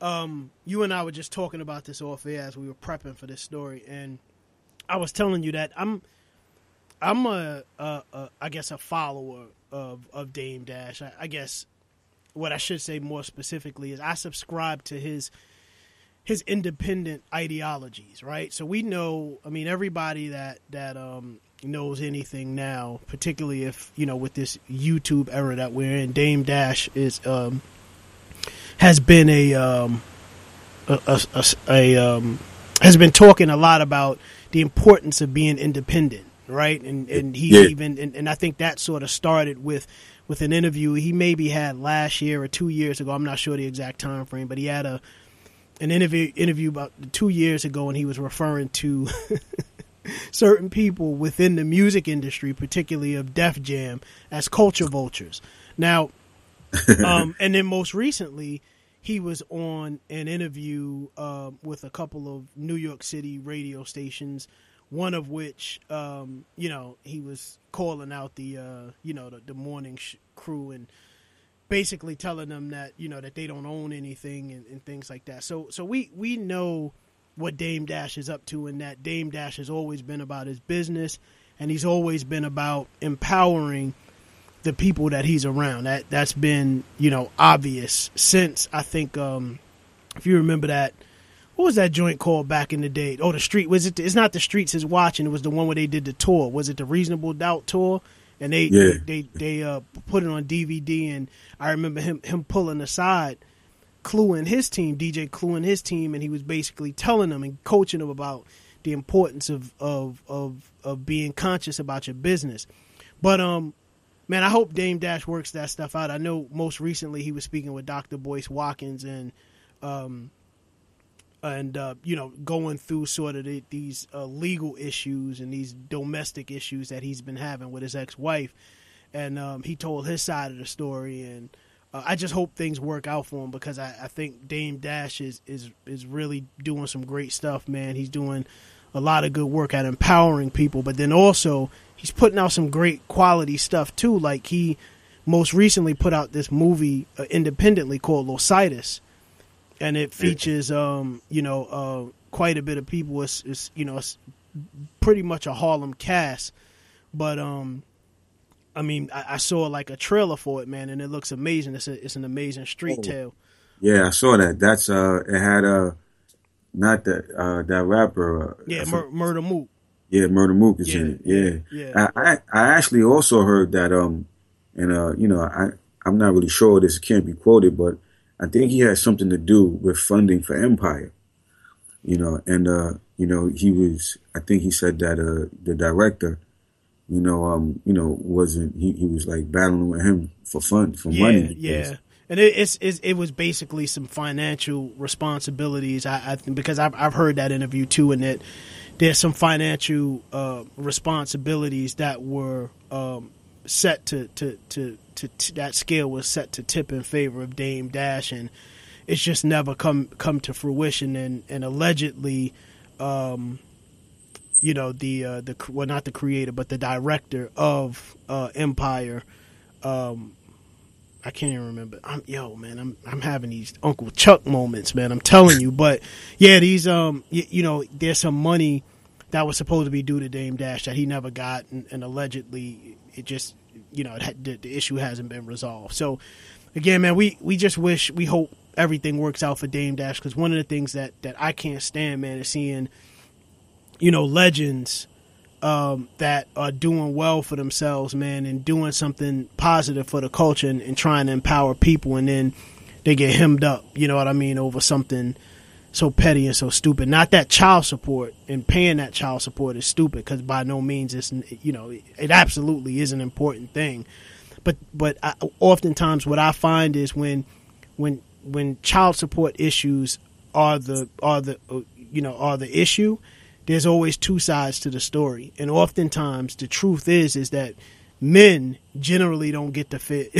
Um, you and I were just talking about this off air as we were prepping for this story, and I was telling you that I'm I'm a, a, a I guess a follower of of Dame Dash. I, I, guess what I should say more specifically is I subscribe to his his independent ideologies, right? So we know, I mean, everybody that that um, knows anything now, particularly if you know with this YouTube era that we're in, Dame Dash is um, has been a um, a, a, a, a um, has been talking a lot about the importance of being independent right? And and he yeah. even and, and I think that sort of started with with an interview he maybe had last year or two years ago. I'm not sure the exact time frame, but he had a an interview interview about two years ago, and he was referring to certain people within the music industry, particularly of Def Jam, as culture vultures. Now, um, and then most recently, he was on an interview uh, with a couple of New York City radio stations one of which, um, you know, he was calling out the, uh, you know, the, the morning sh- crew and basically telling them that, you know, that they don't own anything and, and things like that. So, so we, we know what Dame Dash is up to and that Dame Dash has always been about his business and he's always been about empowering the people that he's around. That, that's been, you know, obvious since I think, um, if you remember that, what was that joint called back in the day? Oh, the street was it? It's not the streets is watching. It was the one where they did the tour. Was it the Reasonable Doubt tour? And they yeah. they they, they uh, put it on DVD. And I remember him him pulling aside Clue and his team, DJ Clue and his team, and he was basically telling them and coaching them about the importance of of of of being conscious about your business. But um, man, I hope Dame Dash works that stuff out. I know most recently he was speaking with Dr. Boyce Watkins and um and uh, you know going through sort of the, these uh, legal issues and these domestic issues that he's been having with his ex-wife. And um, he told his side of the story and uh, I just hope things work out for him because I, I, think Dame Dash is, is is really doing some great stuff man. He's doing a lot of good work at empowering people but then also he's putting out some great quality stuff too. Like he most recently put out this movie uh, independently called Loisaidas and it features um, you know uh, quite a bit of people. It's, it's you know it's pretty much a Harlem cast, but um, I mean I, I, saw like a trailer for it, man, and it looks amazing. It's a, it's an amazing street oh. tale. Yeah, I saw that. That's uh, it had uh, not that uh, that rapper. Uh, yeah, Mur- Murda Mook. Yeah, Murda Mook is yeah, in it. Yeah, yeah. I, I I actually also heard that um, and uh, you know I I'm not really sure this can't be quoted, but I think he had something to do with funding for Empire. You know, and uh, you know, he was I think he said that uh the director, you know, um, you know, wasn't he, he was like battling with him for fun for yeah, money. Yeah. And it, it's, it's, it was basically some financial responsibilities. I, I think because I've I've heard that interview too, and that there's some financial uh, responsibilities that were um, set to, to, to to, that scale was set to tip in favor of Dame Dash, and it's just never come come to fruition. And and allegedly, um, you know the uh, the well not the creator but the director of uh, Empire. Um, I can't even remember. I'm yo man. I'm I'm having these Uncle Chuck moments, man. I'm telling you. But yeah, these um, you, you know, there's some money that was supposed to be due to Dame Dash that he never got, and, and allegedly it just you know the, the issue hasn't been resolved. So again, man, we we just wish we hope everything works out for Dame Dash because one of the things that that I can't stand, man, is seeing you know legends um, that are doing well for themselves, man, and doing something positive for the culture and, and trying to empower people, and then they get hemmed up. You know what I mean over something so petty and so stupid. Not that child support and paying that child support is stupid because by no means it's you know it absolutely is an important thing. But but I, oftentimes what I find is when when when child support issues are the are the uh, you know are the issue, there's always two sides to the story, and oftentimes the truth is is that men generally don't get the fit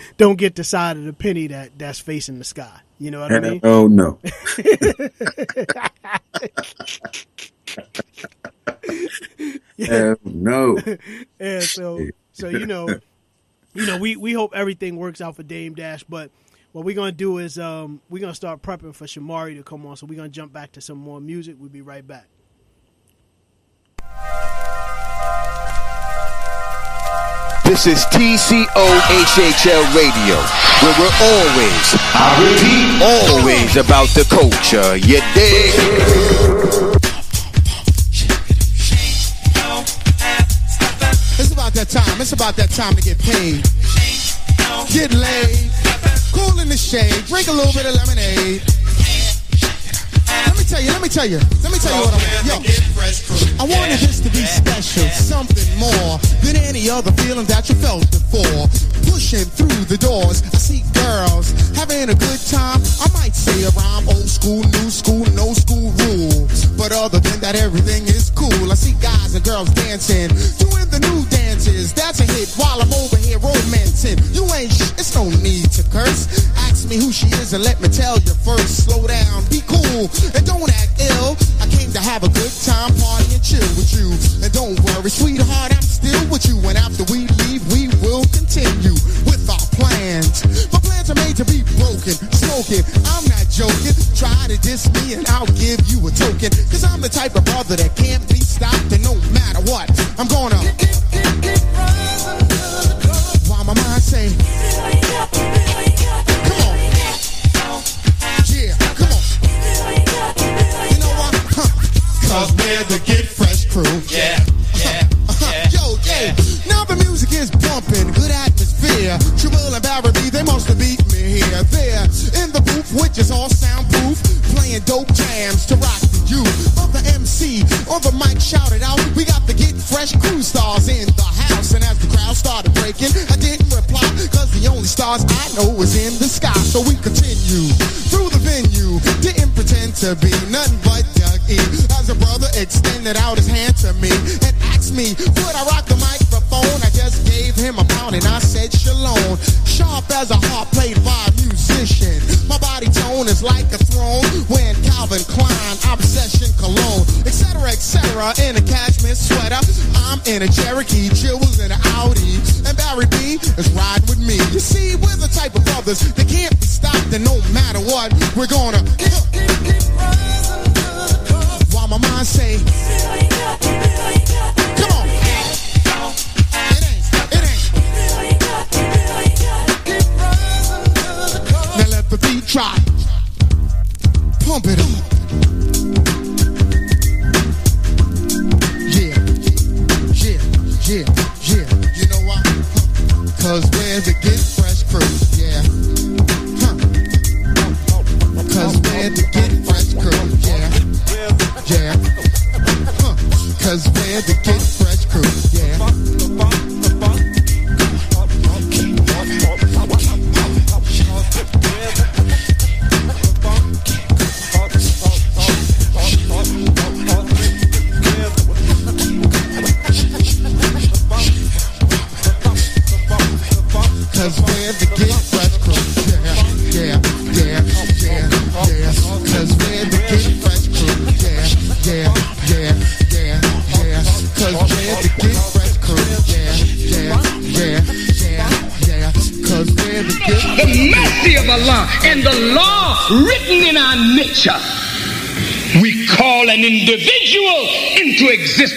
don't get the side of the penny that that's facing the sky. You know what I mean? Oh no. yeah. Hell no. yeah, so so you know, you know, we we hope everything works out for Dame Dash, but what we're gonna do is um we're gonna start prepping for Shamari to come on. So we're gonna jump back to some more music. We'll be right back. This is TCOHHL Radio, where we're always, I repeat, always about the culture. You dig? It's about that time. It's about that time to get paid. Get laid. Cool in the shade. Drink a little bit of lemonade. Tell you, let me tell you, let me tell you what I want. Yo, I wanted this to be special, something more than any other feeling that you felt before. Pushing through the doors, I see girls having a good time. I might say a rhyme, old school, new school, no school rules. But other than that, everything is cool. I see guys and girls dancing, doing the new dances. That's a hit while I'm over here romancing. You ain't sh- it's no need to curse. Ask me who she is and let me tell you first. Slow down, be cool, and don't act ill. I came to have a good time, party and chill with you. And don't worry, sweetheart, I'm still with you. And after we leave, we will continue with our plans. My plans are made to be broken, smoking. I'm not joking. Try to diss me and I'll give you a token. Cause I'm the type of brother that can't be stopped. And no matter what, I'm gonna. While my mind say, Cause we're the Get Fresh crew. Yeah, yeah, uh-huh. Uh-huh. yeah. Yo, yeah. Now the music is bumping, good atmosphere. Triple and Barry B, they must have beat me here. There, in the booth, which is all soundproof, playing dope jams to rock the youth. Of the MC on the mic shouted out, we got the Get Fresh crew stars in the house. And as the crowd started breaking, I didn't reply, cause the only stars I know is in the sky. So we continue through the venue, didn't pretend to be nothing but extended out his hand to me and asked me, would I rock the microphone? I just gave him a pound and I said shalom. Sharp as a harp played by a musician. My body tone is like a throne when Calvin Klein, obsession cologne, etc., etc. In a cashmere sweater, I'm in a Cherokee, Jewels in an Audi, and Barry B is riding with me. You see, we're the type of brothers that can't be stopped, and no matter what, we're gonna.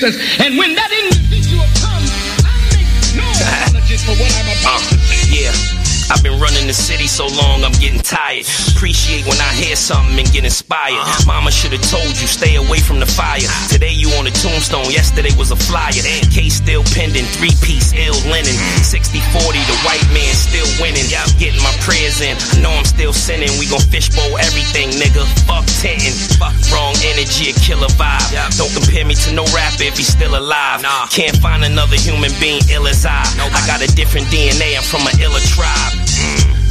Existence, and Can't find another human being ill as I. I got a different DNA, I'm from an iller tribe.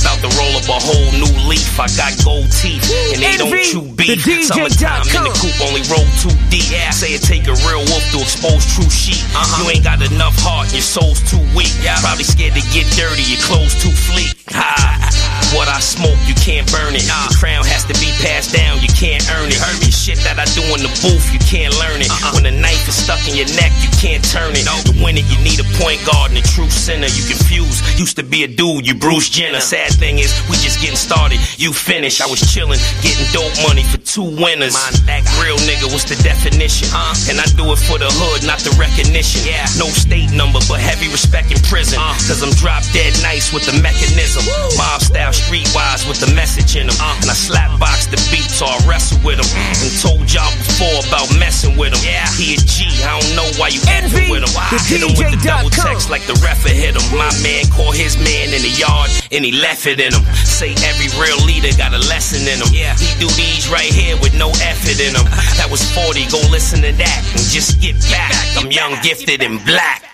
About to roll up a whole new leaf. I got gold teeth, and they don't chew beef. Summertime in the coop, only roll too deep. Say it take a real wolf to expose true sheep. You ain't got enough heart, your soul's too weak. Probably scared to get dirty, your clothes too fleek. Ha. What I smoke, you can't burn it. The crown has to be passed down, you can't earn it. The shit that I do in the booth, you can't learn it. When a knife is stuck in your neck, you can't turn it. To win it, you need a point guard and a true center. You confused. Used to be a dude, you Bruce Jenner. Sad thing is, we just getting started. You finish. I was chilling, getting dope money for two winners. Real nigga, what's the definition? And I do it for the hood, not the recognition. Yeah. No state number, but heavy respect in prison. Cause I'm drop dead nice with the mechanism. Mob style, streetwise with the message in them. And I slap box the beats so I wrestle with him. And told y'all before about messing with him. He a G, I don't know why you envy with him. the Hit him with the double text like the ref hit him. My man caught his man in the yard and he left it in him. Say every real leader got a lesson in him. Yeah, he do these right here with no effort in him. That was 40, go listen to that and just get back. I'm young, gifted, and black.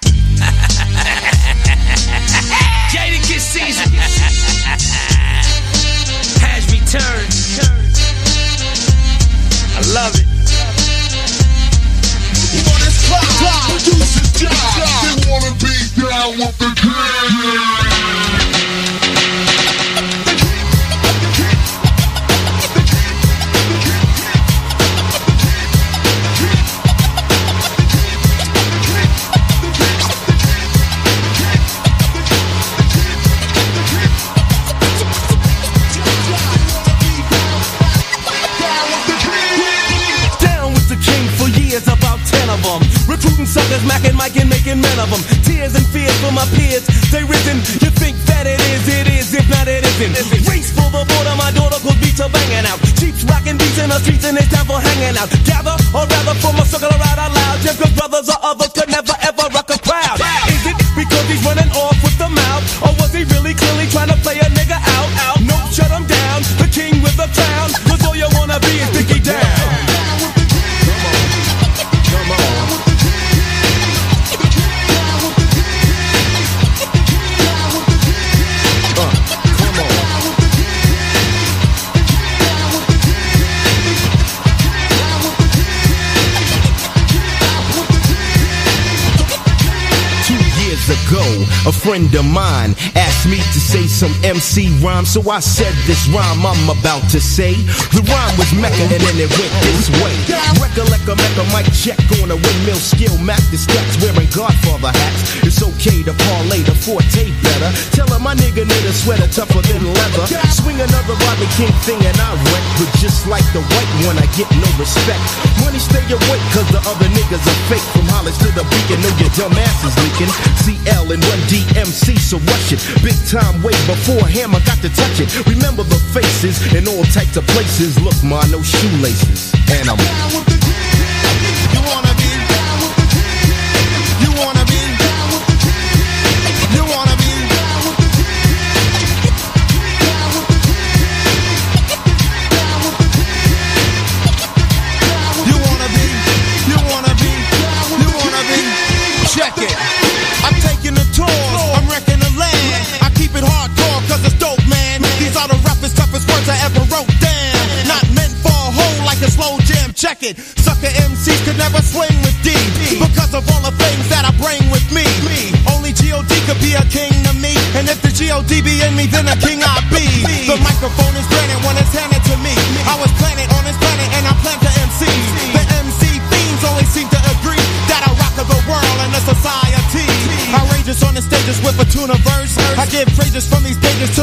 Some MC rhyme, so I said this rhyme I'm about to say. The rhyme was Mecca and then it went this way. Recollect a Mecca mic check on a windmill skill, Mac the stacks wearing Godfather hats. It's okay to parlay the forte better. Tell her my nigga need a sweater tougher than leather. Swing another Rodney King thing and I wreck, but just like the white one, I get no respect. Money stay awake, cause the other niggas are fake. From Hollis to the beacon, know your dumb ass is leaking. CL and one DMC, so rush it. Big time way before Hammer got to touch it. Remember the faces in all types of places. Look, ma, no shoelaces. And I'm down with the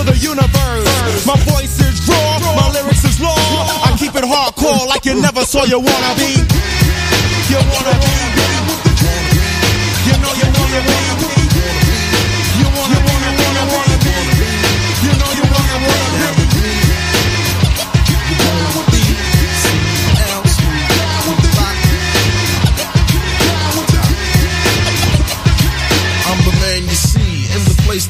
the universe. My voice is raw, my lyrics is long. I keep it hardcore like you never saw your wannabe. You wanna be. You know you wanna be. You wanna, wanna, wanna, wanna be. You you wanna, wanna be. You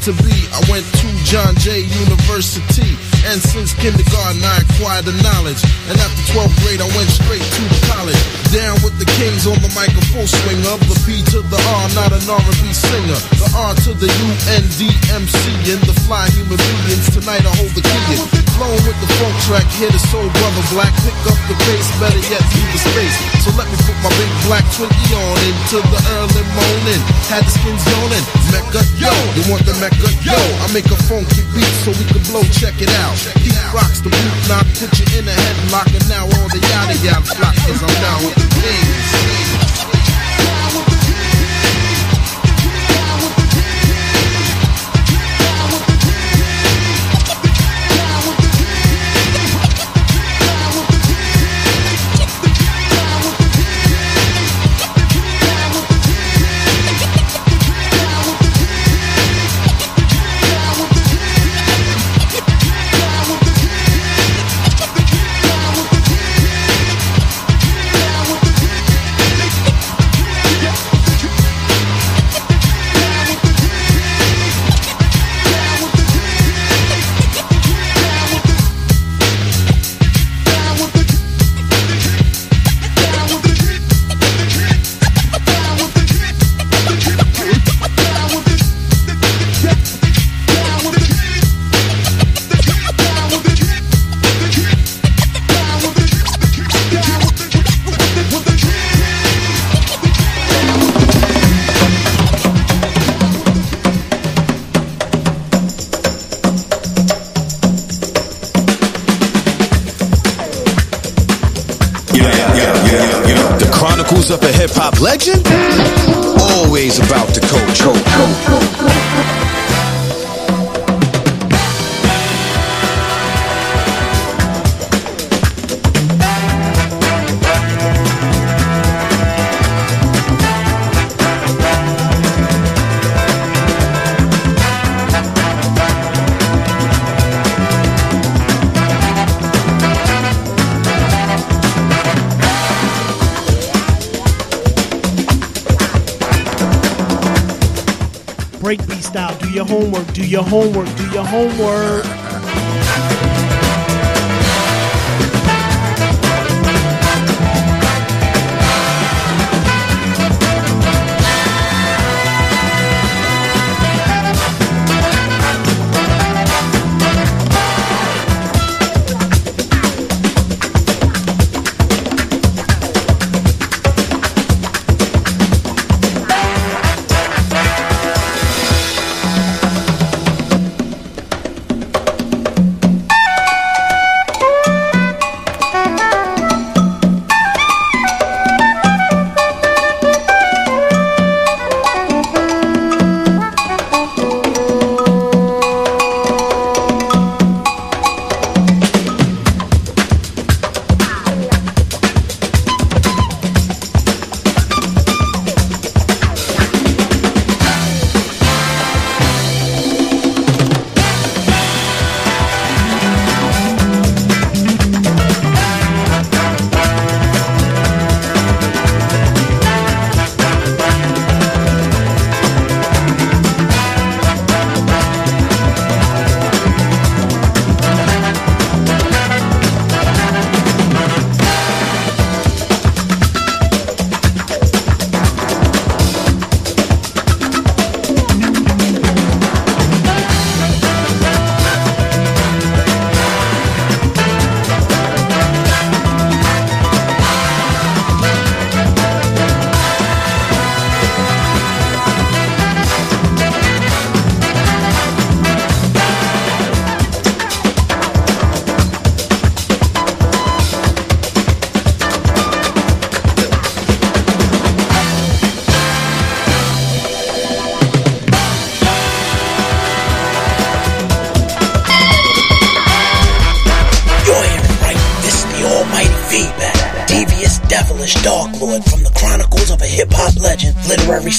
to be. I went John Jay University, and since kindergarten I acquired the knowledge. And after 12th grade, I went straight to college. Down with the kings on the mic, a full swing of the P to the R, not an R&B singer. The R to the U N D M C, and the fly human beings. Tonight I hold the key. In. Flowing with the funk track, hit a soul brother black. Pick up the pace, better yet, leave the space. So let me put my big black Twinkie on into the early morning. Had the skins yawning. Mecca, yo, you want the Mecca, yo? I make a funky beat so we can blow. Check it out. He rocks the boot knock, put you in a headlock, and now all the yada yada flock, cause I'm down with the kings. Hop Legend? Your homework. Do your homework. Do your homework.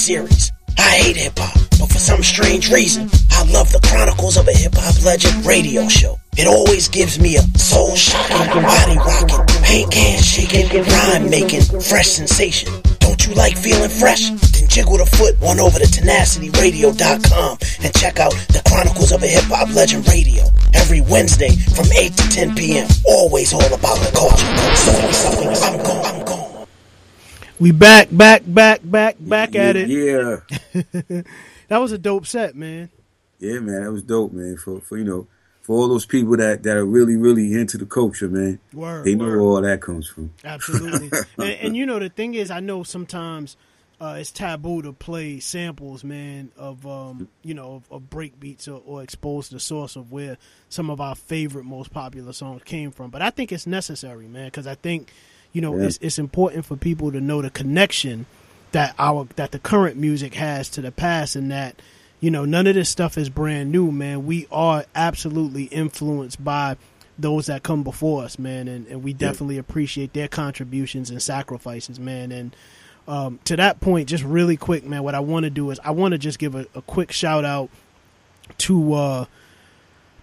Series. I hate hip hop, but for some strange reason, I love the Chronicles of a Hip Hop Legend radio show. It always gives me a soul shocking, body rocking, paint can shaking, rhyme making, fresh sensation. Don't you like feeling fresh? Then jiggle the foot on over to tenacityradio.com and check out the Chronicles of a Hip Hop Legend radio every Wednesday from 8 to 10 p.m. Always all about the culture. Something, I'm gone. We back, back, back, back, back at it. Yeah. that was a dope set, man. Yeah, man, that was dope, man. For for you know, for all those people that that are really really into the culture, man. Word, they know word. where all that comes from. Absolutely. and, and you know the thing is, I know sometimes uh, it's taboo to play samples, man, of um, you know of, of break beats or, or expose the source of where some of our favorite, most popular songs came from. But I think it's necessary, man, because I think you know Yeah. it's it's important for people to know the connection that our that the current music has to the past, and that you know none of this stuff is brand new, man. We are absolutely influenced by those that come before us, man, and, and we definitely appreciate their contributions and sacrifices, man. And um, to that point, just really quick, man, what I want to do is I want to just give a, a quick shout out to uh,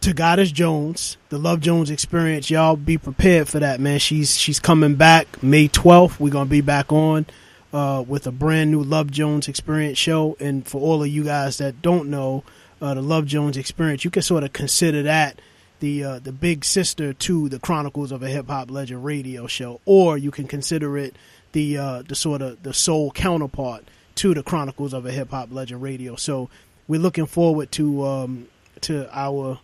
to Goddess Jones, the Love Jones experience. Y'all be prepared for that, man. She's she's coming back May twelfth. We're gonna be back on uh, with a brand new Love Jones experience show. And for all of you guys that don't know uh, the Love Jones experience, you can sort of consider that the uh, the big sister to the Chronicles of a Hip Hop Legend radio show, or you can consider it the uh, the sort of the soul counterpart to the Chronicles of a Hip Hop Legend radio. So we're looking forward to um, to our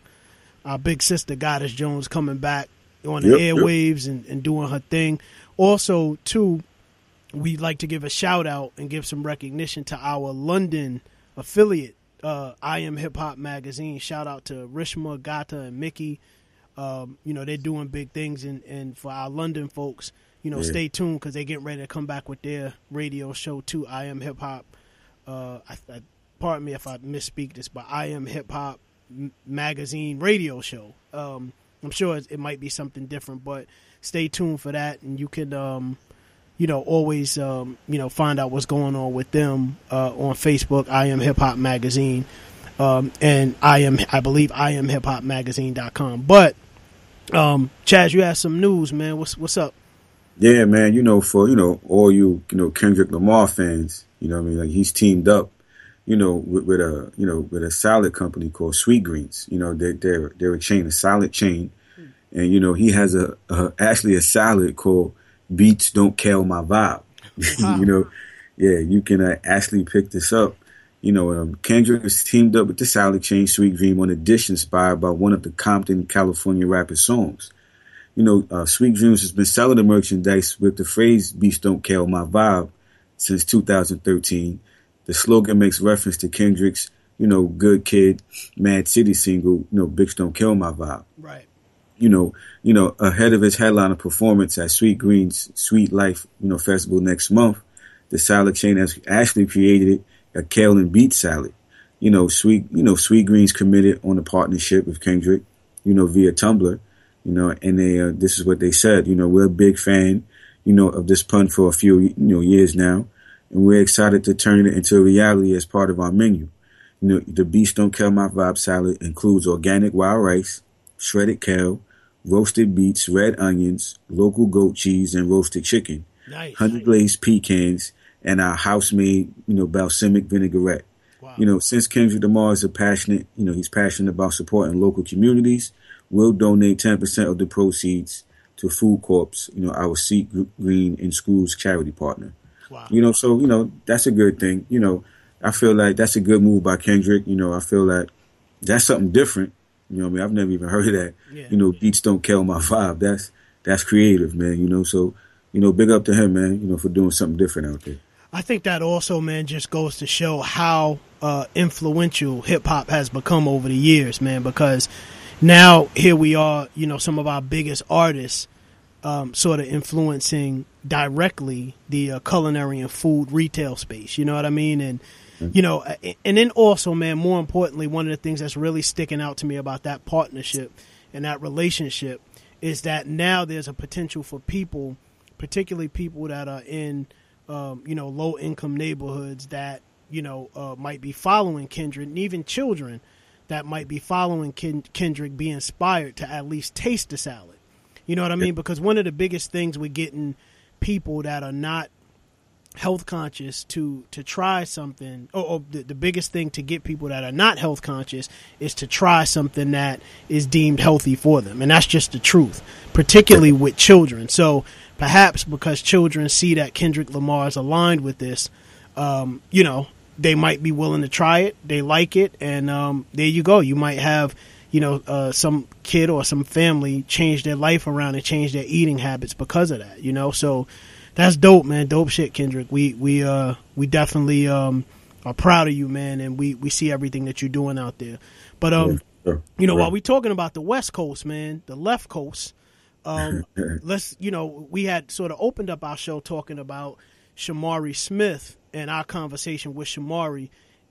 our big sister Goddess Jones coming back on the Yep, yep. airwaves and, and doing her thing. Also, too, we'd like to give a shout out and give some recognition to our London affiliate, uh, I Am Hip Hop Magazine. Shout out to Rishma, Gata, and Mickey. Um, you know, they're doing big things. And, and for our London folks, you know, Yeah. stay tuned because they're getting ready to come back with their radio show, too. I Am Hip Hop. Uh, I, I, pardon me if I misspeak this, but I Am Hip Hop Magazine radio show. Um, I'm sure it, might be something different, but stay tuned for that. And you can. Um, you know, always, um, you know, find out what's going on with them uh, on Facebook. I am Hip Hop Magazine, um, and I am, I believe, I am Hip Hop Magazine.com. But, um, Chaz, you had some news, man. What's what's up? Yeah, man. You know, for you know all you you know Kendrick Lamar fans, you know, I mean, like he's teamed up, you know, with, with a you know with a salad company called Sweetgreens. You know, they're they're they're a chain, a salad chain, and you know he has a, a actually a salad called Beets Don't Kill My Vibe. you know, yeah, you can uh, actually pick this up. You know, um, Kendrick is teamed up with the salad chain Sweet Dream on a dish inspired by one of the Compton, California rapper songs you know, uh, Sweet Dreams has been selling the merchandise with the phrase "Beets don't kill my vibe" since 2013. The slogan makes reference to Kendrick's, you know, "Good Kid, Mad City" single, you know, "Bitch don't kill my vibe." Right. You know, you know, ahead of his headliner performance at Sweetgreen's Sweet Life, you know, festival next month, the salad chain has actually created a kale and beet salad. You know, Sweet, you know, Sweetgreens committed on a partnership with Kendrick, you know, via Tumblr you know, and they, uh, this is what they said, you know, we're a big fan, you know, of this pun for a few, you know, years now, and we're excited to turn it into a reality as part of our menu. You know, the Beets Don't Kill My Vibe salad includes organic wild rice, shredded kale, roasted beets, red onions, local goat cheese, and roasted chicken, Nice. honey glazed pecans, and our house-made, you know, balsamic vinaigrette. You know, since Kendrick Lamar is a passionate, you know, he's passionate about supporting local communities, we'll donate 10% of the proceeds to Food Corps, you know, our Seek Green in Schools charity partner. You know, so, you know, that's a good thing. You know, I feel like that's a good move by Kendrick. You know, I feel like that's something different. You know what I mean? I've never even heard of that. You know, beets don't kill my vibe. That's that's creative, man. You know, so you know, big up to him, man. You know, for doing something different out there. I think that also, man, just goes to show how uh, influential hip hop has become over the years, man. Because now here we are, you know, some of our biggest artists um, sort of influencing directly the uh, culinary and food retail space. You know what I mean? And you know, and then also, man, more importantly, one of the things that's really sticking out to me about that partnership and that relationship is that now there's a potential for people particularly people that are in um, you know low income neighborhoods that you know uh, might be following Kendrick, and even children that might be following Ken- Kendrick be inspired to at least taste the salad. You know what I mean? Because one of the biggest things with getting people that are not health conscious to to try something or, or the, the biggest thing to get people that are not health conscious is to try something that is deemed healthy for them. And that's just the truth particularly with children. So perhaps because children see that kendrick lamar is aligned with this um, you know they might be willing to try it. They like it. And um, there you go. You might have you know uh, some kid or some family change their life around and change their eating habits because of that you know so that's dope, man. Dope shit, Kendrick. We we uh we definitely um are proud of you, man, and we we see everything that you're doing out there. But um, Sure. you know, Right. while we're talking about the West Coast, man, the left coast, um, let's you know, we had sort of opened up our show talking about Shamari Smith and our conversation with Shamari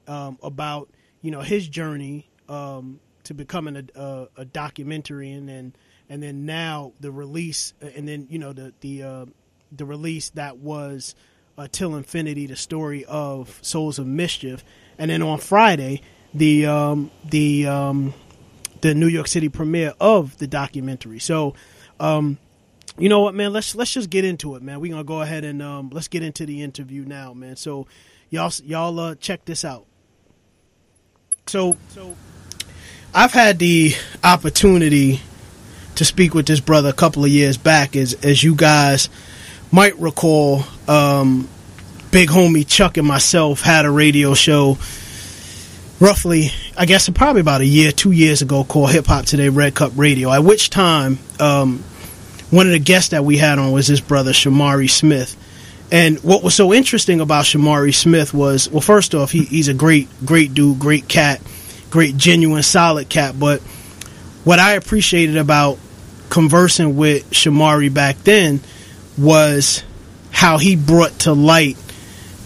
um, about you know his journey um, to becoming a, a, a documentarian and and then now the release and then you know the the uh, the release that was uh, Till Infinity, the story of Souls of Mischief, and then on Friday the um, the um, the New York City premiere of the documentary. So, um, you know what, man? Let's let's just get into it, man. We're gonna go ahead and um, let's get into the interview now, man. So, y'all y'all uh, check this out. So, so I've had the opportunity to speak with this brother a couple of years back, as as you guys might recall. Um, big homie Chuck and myself had a radio show roughly, I guess, probably about a year, two years ago, called Hip Hop Today Red Cup Radio. At which time, um, one of the guests that we had on was his brother Shamari Smith. And what was so interesting about Shamari Smith was, well, first off, he, he's a great, great dude, great cat, great, genuine, solid cat. But what I appreciated about conversing with Shamari back then was how he brought to light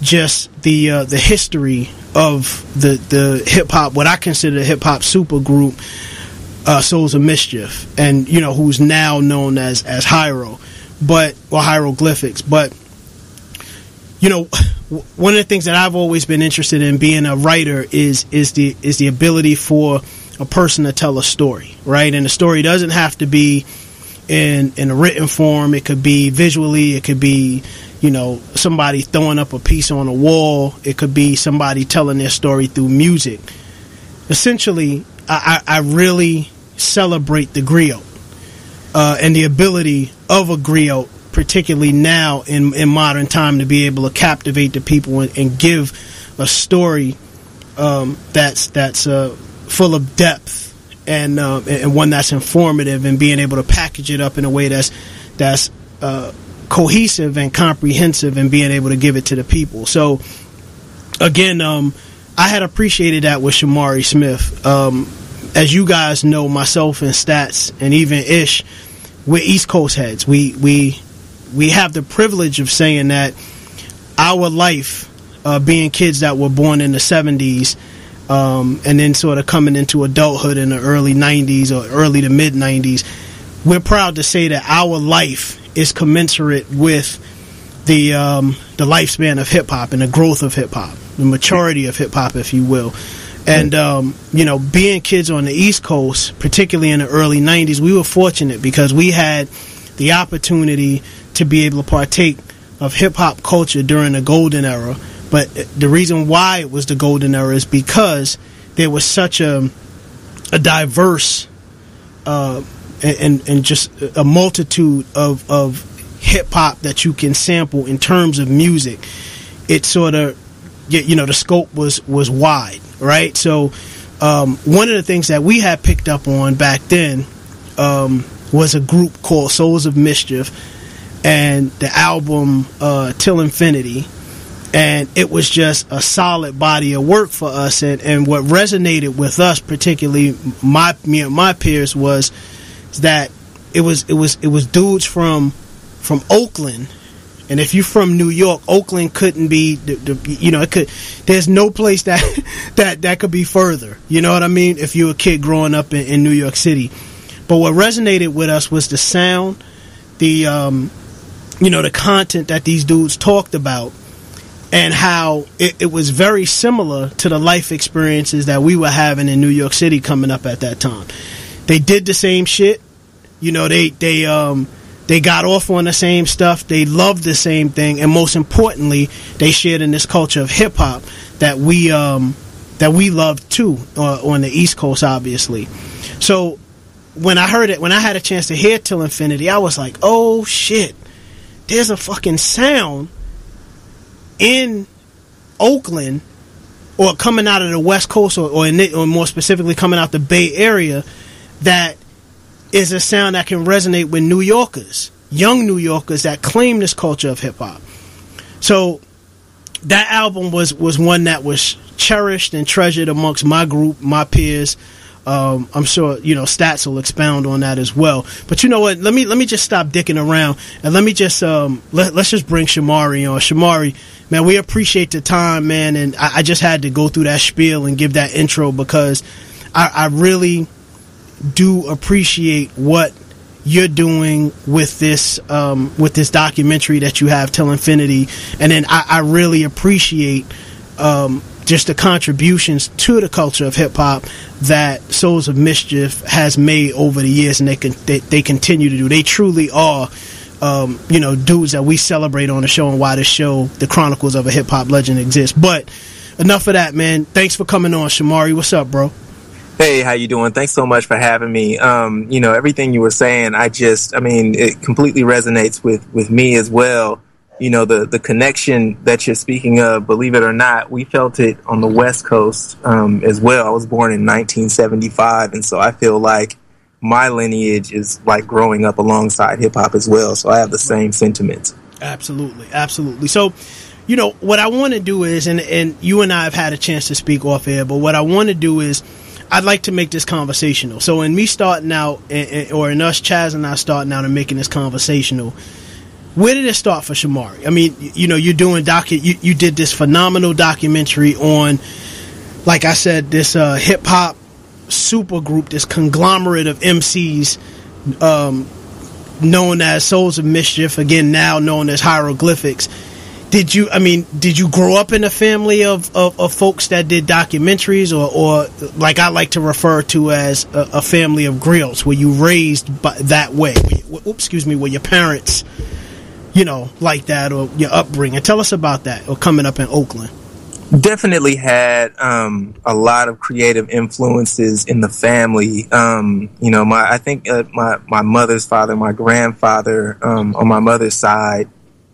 just the uh, the history of the the hip hop, what I consider the hip hop supergroup, uh, Souls of Mischief, and you know who's now known as as Hiero, but or hieroglyphics, but you know one of the things that I've always been interested in being a writer is is the is the ability for a person to tell a story, right? And the story doesn't have to be in in a written form. It could be visually. It could be you know somebody throwing up a piece on a wall. It could be somebody telling their story through music. Essentially, I, I, really celebrate the griot uh, and the ability of a griot, particularly now in in modern time, to be able to captivate the people and, and give a story um, that's that's uh, full of depth and uh, and one that's informative and being able to package it up in a way that's that's uh, cohesive and comprehensive and being able to give it to the people. So again, um, I had appreciated that with Shamari Smith. Um, as you guys know, myself and Stats and even Ish, we're East Coast heads. We we we have the privilege of saying that our life, uh, being kids that were born in the '70s, um, and then sort of coming into adulthood in the early '90s or early to mid '90s, we're proud to say that our life is commensurate with the um, the lifespan of hip hop and the growth of hip hop, the maturity of hip hop, if you will. And um, you know, being kids on the East Coast, particularly in the early '90s, we were fortunate because we had the opportunity to be able to partake of hip hop culture during the golden era. But the reason why it was the golden era is because there was such a a diverse uh, and and just a multitude of of hip hop that you can sample in terms of music. It sort of you know the scope was was wide, right? So um, one of the things that we had picked up on back then um, was a group called Souls of Mischief, and the album uh, Till Infinity. And it was just a solid body of work for us, and, and what resonated with us, particularly my me and my peers, was that it was it was it was dudes from from Oakland, and if you're from New York, Oakland couldn't be you know it could. There's no place that that that could be further. You know what I mean? If you're a kid growing up in, in New York City, but what resonated with us was the sound, the um, you know, the content that these dudes talked about and how it, it was very similar to the life experiences that we were having in New York City coming up at that time. They did the same shit. You know, they they um they got off on the same stuff. They loved the same thing, and most importantly, they shared in this culture of hip hop that we um that we love too uh, on the East Coast, obviously. So when I heard it, when I had a chance to hear Till Infinity, I was like, oh shit, there's a fucking sound in Oakland or coming out of the West Coast or, or, or more specifically coming out the Bay Area that is a sound that can resonate with New Yorkers, young New Yorkers that claim this culture of hip hop. So that album was was one that was cherished and treasured amongst my group, my peers. Um, I'm sure you know stats will expound on that as well. But you know what? Let me let me just stop dicking around and let me just um, let, let's just bring Shamari on. Shamari, man, we appreciate the time, man, and I, I just had to go through that spiel and give that intro because I, I really do appreciate what you're doing with this um, with this documentary that you have till infinity and then i, I really appreciate um, just the contributions to the culture of hip-hop that souls of mischief has made over the years and they can they, they continue to do they truly are um, you know dudes that we celebrate on the show and why the show the chronicles of a hip-hop legend exists but enough of that man thanks for coming on shamari what's up bro Hey, how you doing? Thanks so much for having me. Um, you know, everything you were saying, I just, I mean, it completely resonates with with me as well. You know, the the connection that you're speaking of, believe it or not, we felt it on the West Coast um, as well. I was born in 1975, and so I feel like my lineage is like growing up alongside hip hop as well. So I have the same sentiments. Absolutely, absolutely. So, you know, what I want to do is, and and you and I have had a chance to speak off air, but what I want to do is, I'd like to make this conversational. So, in me starting out, or in us, Chaz and I starting out and making this conversational, where did it start for Shamari? I mean, you know, you're doing docu, you, you did this phenomenal documentary on, like I said, this uh, hip hop super group, this conglomerate of MCs, um, known as Souls of Mischief, again now known as Hieroglyphics. Did you? I mean, did you grow up in a family of, of, of folks that did documentaries, or, or like I like to refer to as a, a family of griots? Were you raised by, that way? Oops, excuse me. Were your parents, you know, like that, or your upbringing? Tell us about that, or coming up in Oakland. definitely had um, a lot of creative influences in the family. Um, you know, my I think uh, my my mother's father, my grandfather um, on my mother's side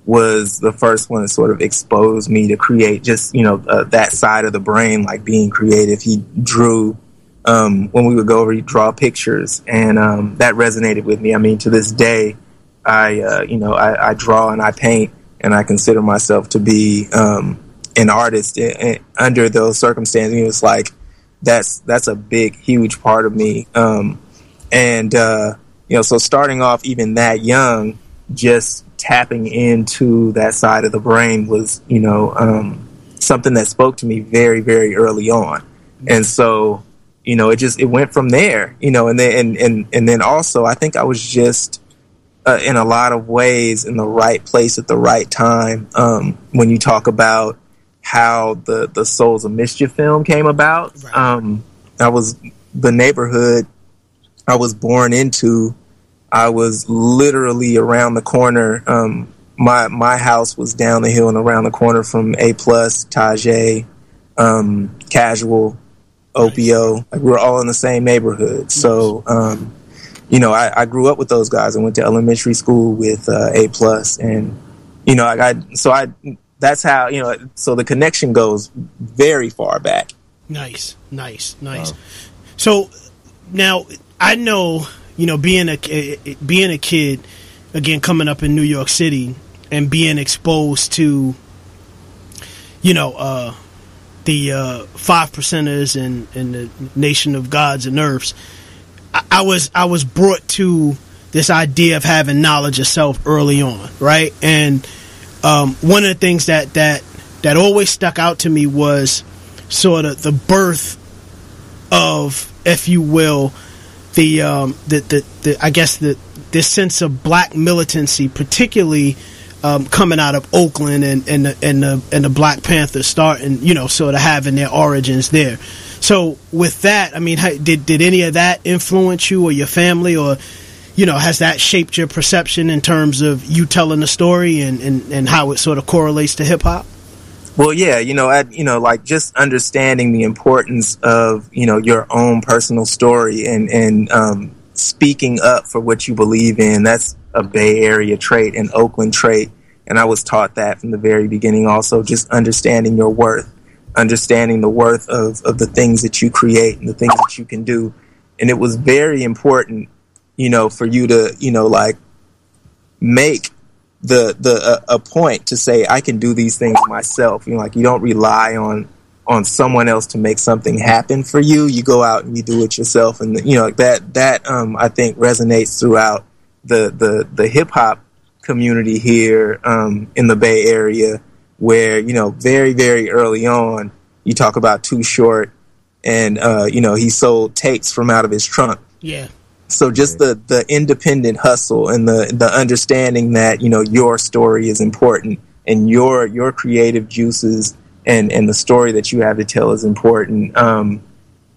was the first one to sort of expose me to create just you know uh, that side of the brain, like being creative. He drew. Um, when we would go over, he'd draw pictures, and um, that resonated with me. I mean, to this day, I uh, you know I, I draw and I paint, and I consider myself to be um, an artist under those circumstances. You know, It's like that's that's a big, huge part of me. Um, and uh, you know, so starting off even that young, just tapping into that side of the brain was you know um, something that spoke to me very, very early on. And so you know, it just it went from there. You know, and then and and and then also I think I was just uh, in a lot of ways in the right place at the right time. Um, when you talk about how the the Souls of Mischief film came about, um, I was the neighborhood I was born into. I was literally around the corner. Um, my my house was down the hill and around the corner from A plus, Tajai, um, Casual, Opio. Like we we're all in the same neighborhood. So um, you know, I, I grew up with those guys. I went to elementary school with uh, A plus, and you know, I got so I that's how you know. So the connection goes very far back. Nice, nice, nice. So now I know, you know, being a being a kid, again coming up in New York City and being exposed to, you know, uh, the uh, five percenters and and the nation of gods and earths. I, I was I was brought to this idea of having knowledge of self early on, right? And um, one of the things that that that always stuck out to me was sort of the birth of, if you will, the um, the, the, the I guess the this sense of black militancy, particularly um, coming out of Oakland and and the, and the and the Black Panthers starting, you know, sort of having their origins there. So with that, I mean, how, did did any of that influence you or your family, or you know, has that shaped your perception in terms of you telling the story and and, and how it sort of correlates to hip hop? Well, yeah, you know, at, you know, like just understanding the importance of you know your own personal story and and um, speaking up for what you believe in. That's a Bay Area trait, an Oakland trait, and I was taught that from the very beginning. Also, just understanding your worth, understanding the worth of of the things that you create and the things that you can do, and it was very important, you know, for you to you know like make the the uh, a point to say I can do these things myself. You know, like you don't rely on on someone else to make something happen for you. You go out and you do it yourself, and you know that that um, I think resonates throughout the the the hip hop community here um, in the Bay Area, where you know very very early on you talk about Too Short, and uh, you know he sold tapes from out of his trunk. Yeah. So just the the independent hustle and the the understanding that you know your story is important and your your creative juices and and the story that you have to tell is important. Um,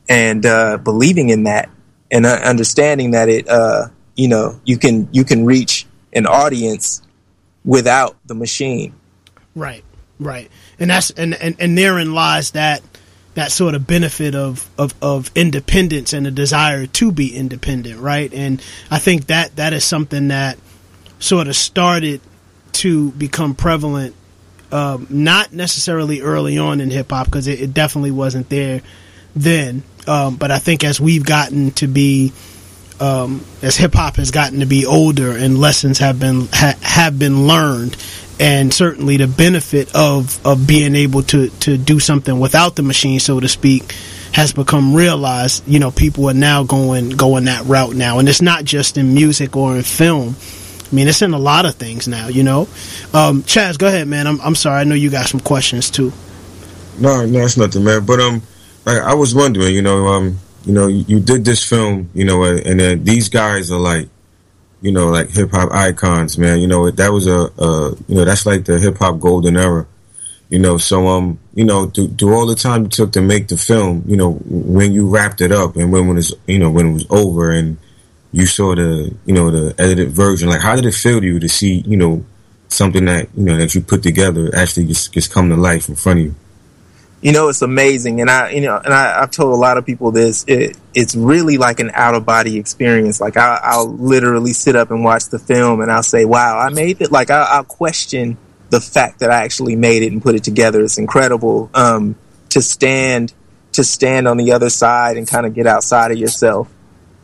and uh, believing in that and uh, understanding that it uh, you know you can you can reach an audience without the machine. Right, right, and that's and and, and therein lies that that sort of benefit of, of of independence and a desire to be independent, right? And I think that that is something that sort of started to become prevalent, um, not necessarily early on in hip hop because it, it definitely wasn't there then. Um, but I think as we've gotten to be um, as hip hop has gotten to be older and lessons have been ha- have been learned, and certainly the benefit of of being able to to do something without the machine, so to speak, has become realized. You know, people are now going going that route now, and it's not just in music or in film. I mean, it's in a lot of things now. You know, um, Chaz, go ahead, man. I'm I'm sorry. I know you got some questions too. No, no, it's nothing, man. But um, like I was wondering, you know, um, you know, you, did this film, you know, uh, and then these guys are like, you know, like hip hop icons, man. You know, that was a, uh, you know, that's like the hip hop golden era. You know, so um, you know, do all the time it took to make the film, you know, when you wrapped it up and when when it's, you know, when it was over and you saw the, you know, the edited version, like how did it feel to you to see, you know, something that you know that you put together actually just just come to life in front of you? You know it's amazing. And i you know and I, i've told a lot of people this. It, it's really like an out of body experience. Like I, i'll literally sit up and watch the film and i'll say wow i made it. Like I, i'll question the fact that i actually made it and put it together. It's incredible um, to stand to stand on the other side and kind of get outside of yourself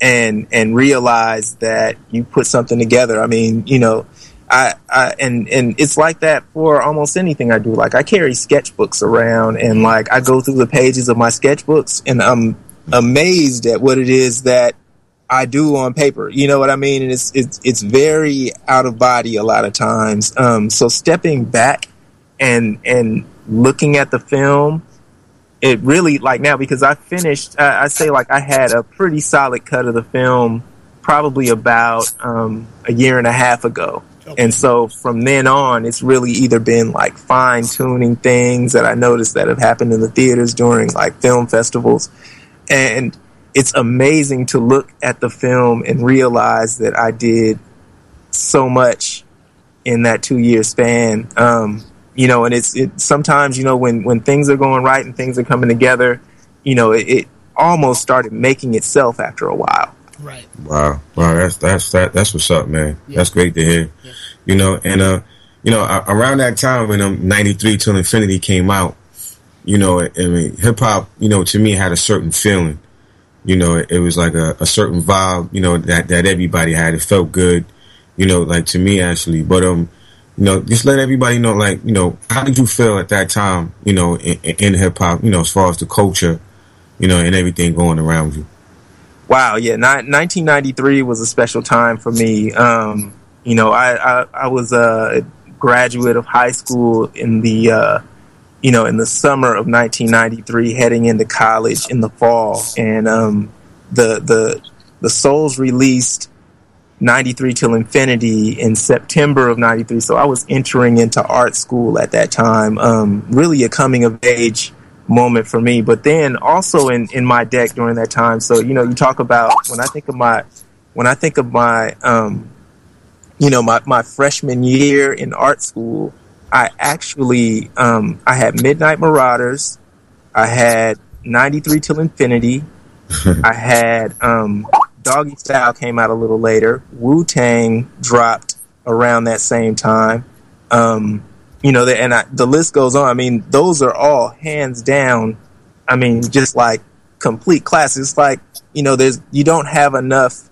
and and realize that you put something together. I mean you know I, I and and it's like that for almost anything I do. Like I carry sketchbooks around, and like I go through the pages of my sketchbooks, and I'm amazed at what it is that I do on paper. You know what I mean? And it's it's it's very out of body a lot of times. Um, so stepping back and and looking at the film, it really like now because I finished. I, I say like I had a pretty solid cut of the film probably about um, a year and a half ago. And so from then on, it's really either been like fine tuning things that I noticed that have happened in the theaters during like film festivals. And it's amazing to look at the film and realize that I did so much in that two year span. Um, you know, and it's it sometimes, you know, when, when things are going right and things are coming together, you know, it, it almost started making itself after a while. Right. Wow, wow, that's that's that, that's what's up, man. That's great to hear. You know, and uh, you know, around that time when um '93 till Infinity came out, you know, I mean, hip hop, you know, to me had a certain feeling. You know, it, it was like a, a certain vibe, you know, that that everybody had. It felt good, you know, like to me actually. But um, you know, just let everybody know, like, you know, how did you feel at that time, you know, in, in hip hop, you know, as far as the culture, you know, and everything going around you. Wow, yeah, ni- 1993 was a special time for me. Um, you know, I, I, I was a graduate of high school in the, uh, you know, in the summer of 1993, heading into college in the fall, and um, the the the Souls released 93 till infinity in September of 93. So I was entering into art school at that time. Um, really a coming of age moment for me. But then also in, in my deck during that time. So, you know, you talk about when I think of my, when I think of my, um, you know, my, my freshman year in art school, I actually, um, I had Midnight Marauders. I had 93 till infinity. I had, um, Doggy Style came out a little later. Wu Tang dropped around that same time. Um, you know, the, and I, the list goes on. I mean, those are all hands down. I mean, just like complete classes. Like you know, there's you don't have enough,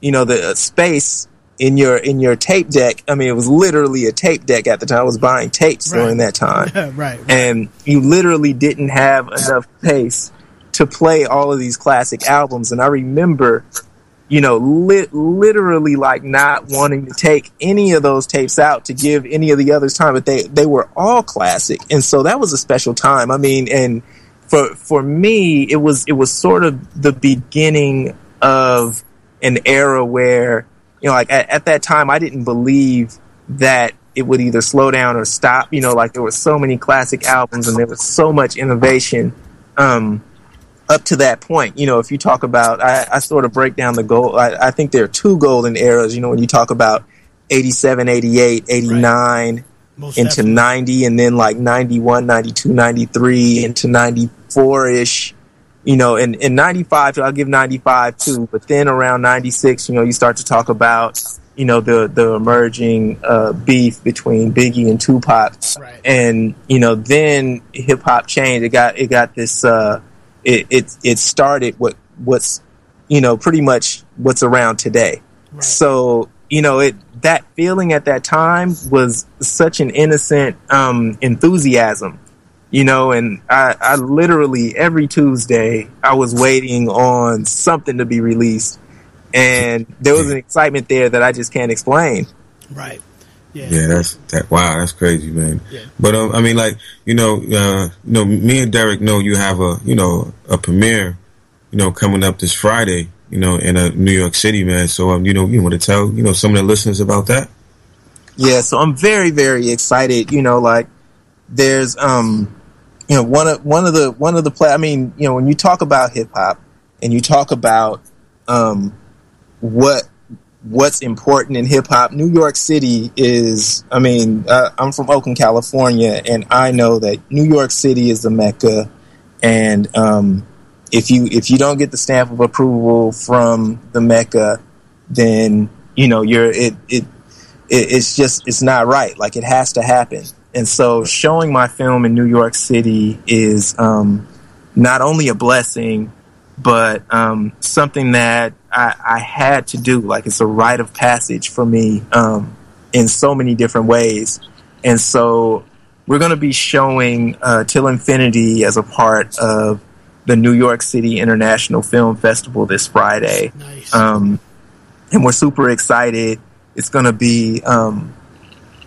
you know, the uh, space in your in your tape deck. I mean, it was literally a tape deck at the time. I was buying tapes Right. during that time right. and you literally didn't have enough space to play all of these classic albums. And I remember, you know, lit literally like not wanting to take any of those tapes out to give any of the others time, but they they were all classic, and so that was a special time. I mean, and for for me, it was it was sort of the beginning of an era where you know, like at, at that time, I didn't believe that it would either slow down or stop. You know, like there were so many classic albums and there was so much innovation um, up to that point. You know, if you talk about, I, I sort of break down the goal. I, I think there are two golden eras. You know, when you talk about 87, 88, 89 Most into definitely. 90 and then like 91, 92, 93 into 94 ish. You know, in, in 95, I'll give 95 too, but then around 96, you know, you start to talk about, you know, the, the emerging, uh, beef between Biggie and Tupac. And, you know, then hip hop changed. It got, it got this, uh, it, it, it started what, what's, you know, pretty much what's around today. So, you know, it, that feeling at that time was such an innocent, um, enthusiasm you know, and I, I literally every Tuesday I was waiting on something to be released, and there was an excitement there that I just can't explain. Right. Yeah, that's that. Wow, that's crazy, man. Yeah. But um, I mean, like you know, uh, you know, me and Derek know you have a you know a premiere, you know, coming up this Friday, you know, in uh, New York City, man. So um, you know, you want to tell you know some of the listeners about that? Yeah, so I'm very very excited. You know, like there's um, you know, one of one of the one of the play. I mean, you know, when you talk about hip hop and you talk about um, what what's important in hip hop, New York City is. I mean, uh, I'm from Oakland, California, and I know that New York City is the mecca. And um, if you if you don't get the stamp of approval from the mecca, then you know you're it it, it it's just it's not right. Like it has to happen. And so showing my film in New York City is um, not only a blessing, but um, something that I, I had to do. Like it's a rite of passage for me um, in so many different ways. And so we're going to be showing uh, Till Infinity as a part of the New York City International Film Festival this Friday. Um, and we're super excited. It's going to be, um,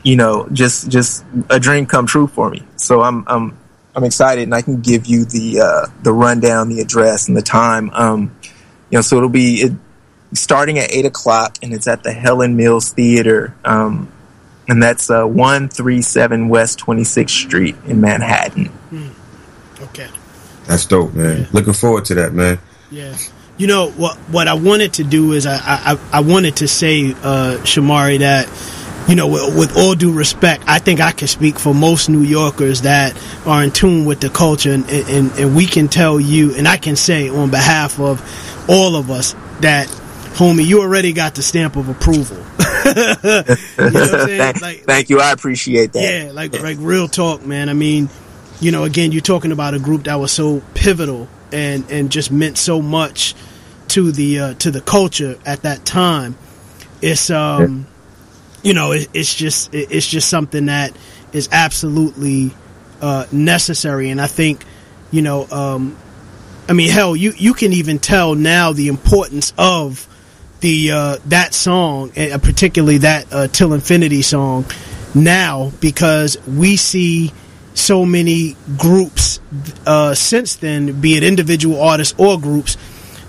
you know, just just a dream come true for me. So I'm I'm I'm excited, and I can give you the uh, the rundown, the address, and the time. Um, you know, so it'll be it, starting at eight o'clock, and it's at the Helen Mills Theater, um, and that's uh, one three seven West Twenty Sixth Street in Manhattan. Okay. That's dope, man. Looking forward to that, man. Yeah. You know what? What I wanted to do is I I, I wanted to say, uh, Shamari, that you know, with, with all due respect, I think I can speak for most New Yorkers that are in tune with the culture, and, and, and we can tell you, and I can say on behalf of all of us that, homie, you already got the stamp of approval. you know what I'm saying? thank, thank you. I appreciate that. Yeah, like like real talk, man. I mean, you know, again, you're talking about a group that was so pivotal and and just meant so much to the uh, to the culture at that time. It's um, you know, it, it's just it, it's just something that is absolutely uh, necessary, and I think, you know, um, I mean, hell, you you can even tell now the importance of the uh, that song, and particularly that uh, Till Infinity song, now because we see so many groups uh, since then, be it individual artists or groups,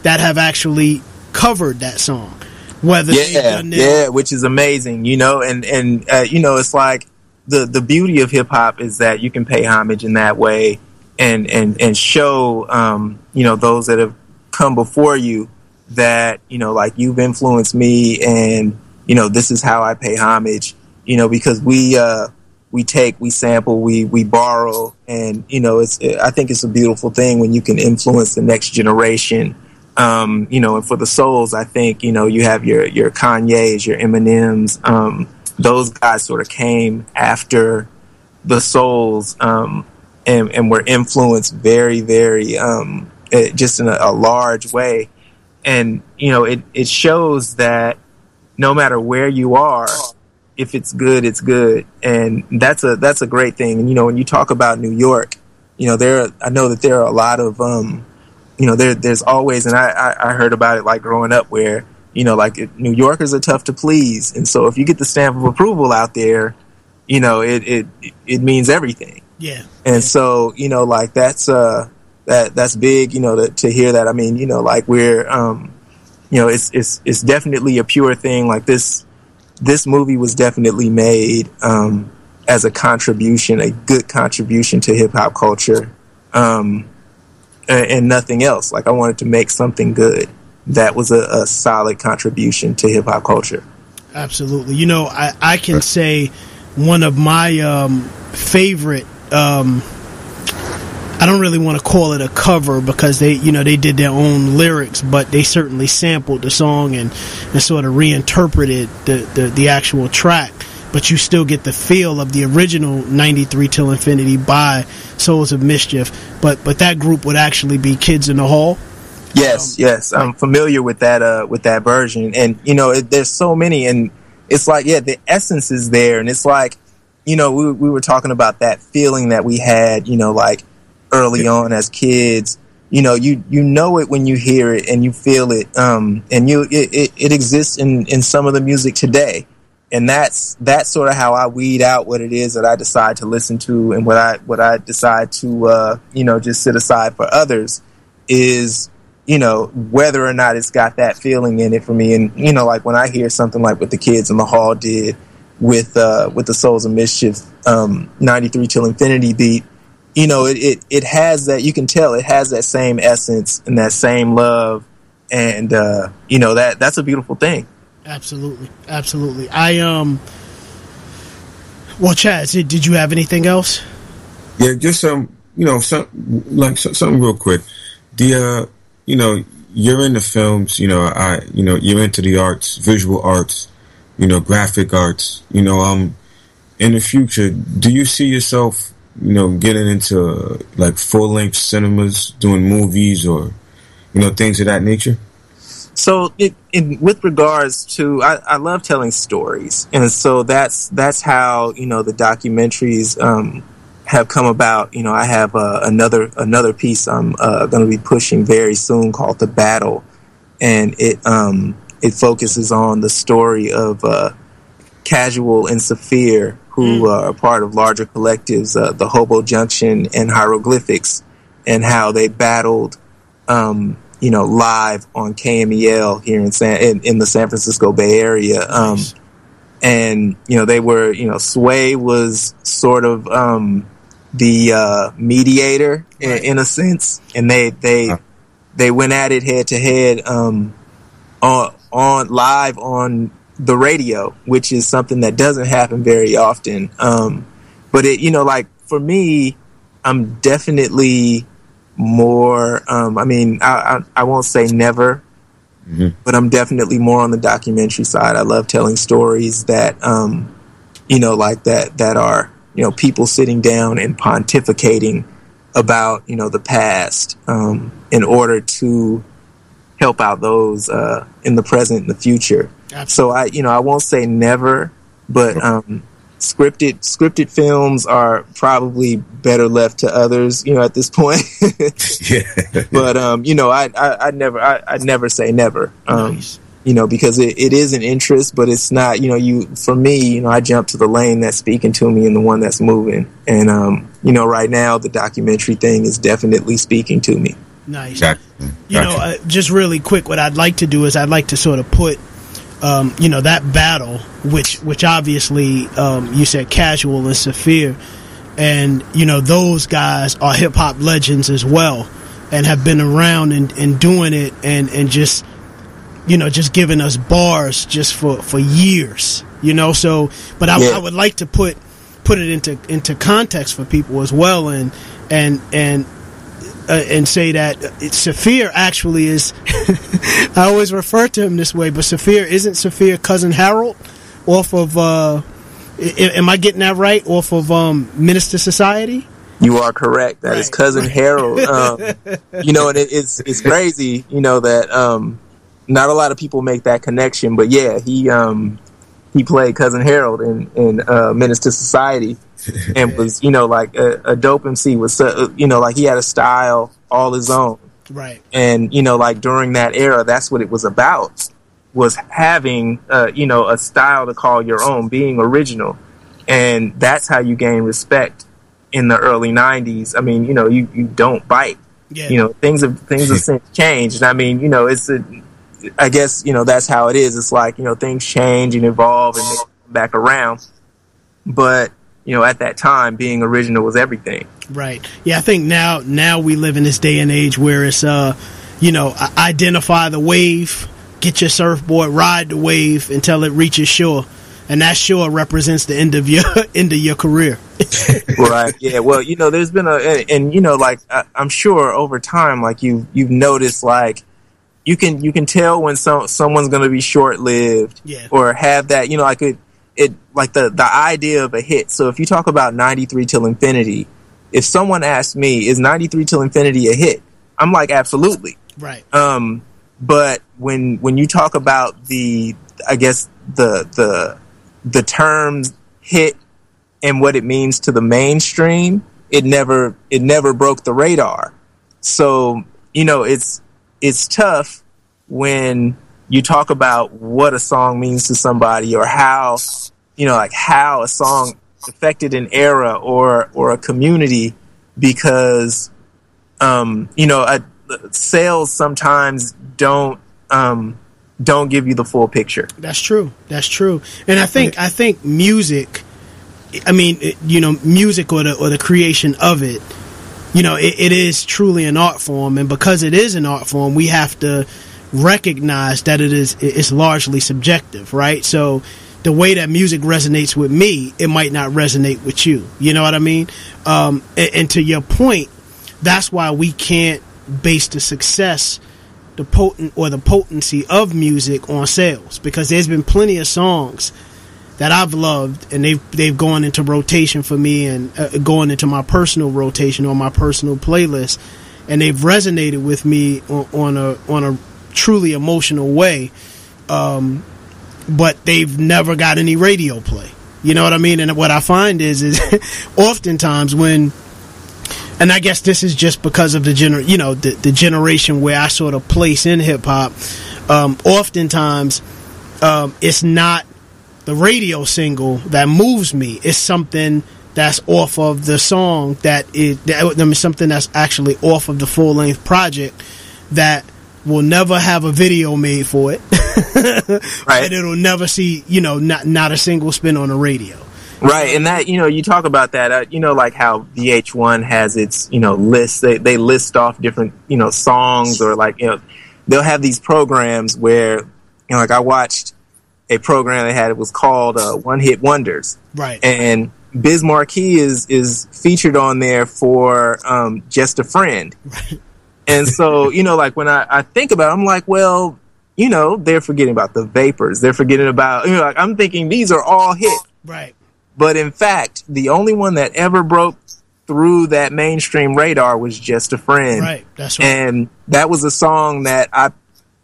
that have actually covered that song. Whether they've yeah, yeah, which is amazing, you know, and and uh, you know, it's like the the beauty of hip hop is that you can pay homage in that way, and and and show, um, you know, those that have come before you that you know, like you've influenced me, and you know, this is how I pay homage, you know, because we uh, we take, we sample, we we borrow, and you know, it's I think it's a beautiful thing when you can influence the next generation um, you know, and for the souls, I think you know you have your your Kanye's, your Eminems. Um, those guys sort of came after the souls, um, and and were influenced very, very um, eh, just in a, a large way. And you know, it it shows that no matter where you are, if it's good, it's good, and that's a that's a great thing. And you know, when you talk about New York, you know, there I know that there are a lot of um, you know, there there's always, and I, I I heard about it like growing up where you know, like it, New Yorkers are tough to please, and so if you get the stamp of approval out there, you know, it it it means everything. Yeah. And so, you know, like that's uh that that's big, you know, to, to hear that. I mean, you know, like we're um you know, it's it's it's definitely a pure thing. Like this this movie was definitely made um as a contribution, a good contribution to hip hop culture. Um and, nothing else. Like I wanted to make something good that was a, a solid contribution to hip hop culture. Absolutely. You know, I, I can say one of my um, favorite. Um, I don't really want to call it a cover because they, you know, they did their own lyrics, but they certainly sampled the song and, and sort of reinterpreted the, the, the actual track. But you still get the feel of the original '93 Till Infinity by Souls of Mischief. But but that group would actually be Kids in the Hall. Yes, yes, I'm familiar with that uh with that version, and you know, it, there's so many, and it's like, yeah, the essence is there, and it's like, you know, we we were talking about that feeling that we had, you know, like early on as kids. You know, you you know it when you hear it and you feel it, um, and you it, it, it exists in in some of the music today, and that's that's sort of how I weed out what it is that I decide to listen to and what I what I decide to uh, you know just sit aside for others is you know, whether or not it's got that feeling in it for me. And, you know, like when I hear something like what the kids in the hall did with, uh, with the Souls of Mischief, um, 93 till infinity beat, you know, it, it, it has that, you can tell it has that same essence and that same love. And, uh, you know, that, that's a beautiful thing. Absolutely, absolutely. I um. Well, Chaz, did, you have anything else? Yeah, just some, you know, some like so- something real quick. The, uh, you know, you're into films. You know, I, you know, you're into the arts, visual arts, you know, graphic arts. You know, um, in the future, do you see yourself, you know, getting into like full length cinemas, doing movies, or you know, things of that nature? So, it, in with regards to, I, I love telling stories, and so that's that's how you know the documentaries um, have come about. You know, I have uh, another another piece I'm uh, going to be pushing very soon called "The Battle," and it um, it focuses on the story of uh, Casual and Saafir, who uh, are part of larger collectives, uh, the Hobo Junction and Hieroglyphics, and how they battled. Um, you know, live on KMEL here in San in, in the San Francisco Bay Area. Um, and you know, they were, you know, Sway was sort of um, the uh, mediator in, in a sense, and they they they went at it head to head um, on on live on the radio, which is something that doesn't happen very often. Um, but it, you know, like for me, I'm definitely more. Um, I mean, I, I I won't say never, but I'm definitely more on the documentary side. I love telling stories that, um, you know, like that that are you know people sitting down and pontificating about you know the past um, in order to help out those uh, in the present and the future. So I you know I won't say never, but um, scripted scripted films are probably better left to others. You know at this point. yeah. but um, you know, I I, I never I, I never say never. Um, You know, because it, it is an interest, but it's not. You know, you for me, you know, I jump to the lane that's speaking to me and the one that's moving. And um, you know, right now the documentary thing is definitely speaking to me. Nice. You know, uh, just really quick, what I'd like to do is I'd like to sort of put um, you know that battle, which which obviously um, you said Casual and Saafir, and you know those guys are hip hop legends as well, and have been around and, and doing it and and just you know just giving us bars just for for years, you know. So, but I, Yeah. I would like to put put it into into context for people as well, and and and uh, and say that it, Saafir actually is. I always refer to him this way, but Saafir isn't Saafir cousin Harold off of. Uh, am I getting that right? Off of um, Menace II Society. You are correct. That is cousin Harold. Um, you know, and it, it's it's crazy. You know that um, not a lot of people make that connection, but yeah, he um, he played cousin Harold in in uh, Menace II Society, and was you know like a, a dope MC. Was so, you know like he had a style all his own, Right. and you know like during that era, that's what it was about. Was having uh, you know a style to call your own, being original, and that's how you gain respect in the early '90s. I mean, you know, you, you don't bite. Yeah. You know, things have things have since changed. And I mean, you know, it's a, I guess you know that's how it is. It's like you know things change and evolve and they come back around. But you know, at that time, being original was everything. Right. Yeah, I think now now we live in this day and age where it's uh, you know, identify the wave, get your surfboard, ride the wave until it reaches shore, and that shore represents the end of your end of your career. right. Yeah. Well, you know, there's been a, and, and you know, like I, I'm sure over time, like you you've noticed, like you can you can tell when some someone's going to be short lived, Yeah. or have that, you know, like it it like the the idea of a hit. So if you talk about 93 till infinity, if someone asks me, is 93 till infinity a hit? I'm like, absolutely. Right. Um, but when when you talk about the, I guess the the the terms hit and what it means to the mainstream, it never it never broke the radar. So you know it's it's tough when you talk about what a song means to somebody or how you know like how a song affected an era or or a community because um, you know a, sales sometimes don't um, don't give you the full picture. That's true. That's true. And I think I think music. I mean, you know, music or the or the creation of it. You know, it, it is truly an art form, and because it is an art form, we have to recognize that it is it's largely subjective, right? So the way that music resonates with me, it might not resonate with you. You know what I mean? Um, and, and to your point, that's why we can't base the success the potent or the potency of music on sales because there's been plenty of songs that I've loved and they've they've gone into rotation for me and uh, going into my personal rotation on my personal playlist and they've resonated with me on, on a on a truly emotional way um, but they've never got any radio play you know what I mean and what I find is is oftentimes when and I guess this is just because of the gener, you know, the, the generation where I sort of place in hip hop. Um, oftentimes, um, it's not the radio single that moves me. is something that's off of the song that is that, I mean, something that's actually off of the full length project that will never have a video made for it, right? And it'll never see, you know, not not a single spin on the radio. Right, and that you know, you talk about that. Uh, you know, like how VH1 has its you know list. They they list off different you know songs or like you know they'll have these programs where you know like I watched a program they had. It was called uh, One Hit Wonders, Right. and Biz Markie is is featured on there for um, just a friend. And so you know, like when I, I think about, it, I'm like, well, you know, they're forgetting about the Vapors. They're forgetting about you know, like I'm thinking these are all hits. Right. But in fact, the only one that ever broke through that mainstream radar was Just a Friend. Right, that's right. And that was a song that I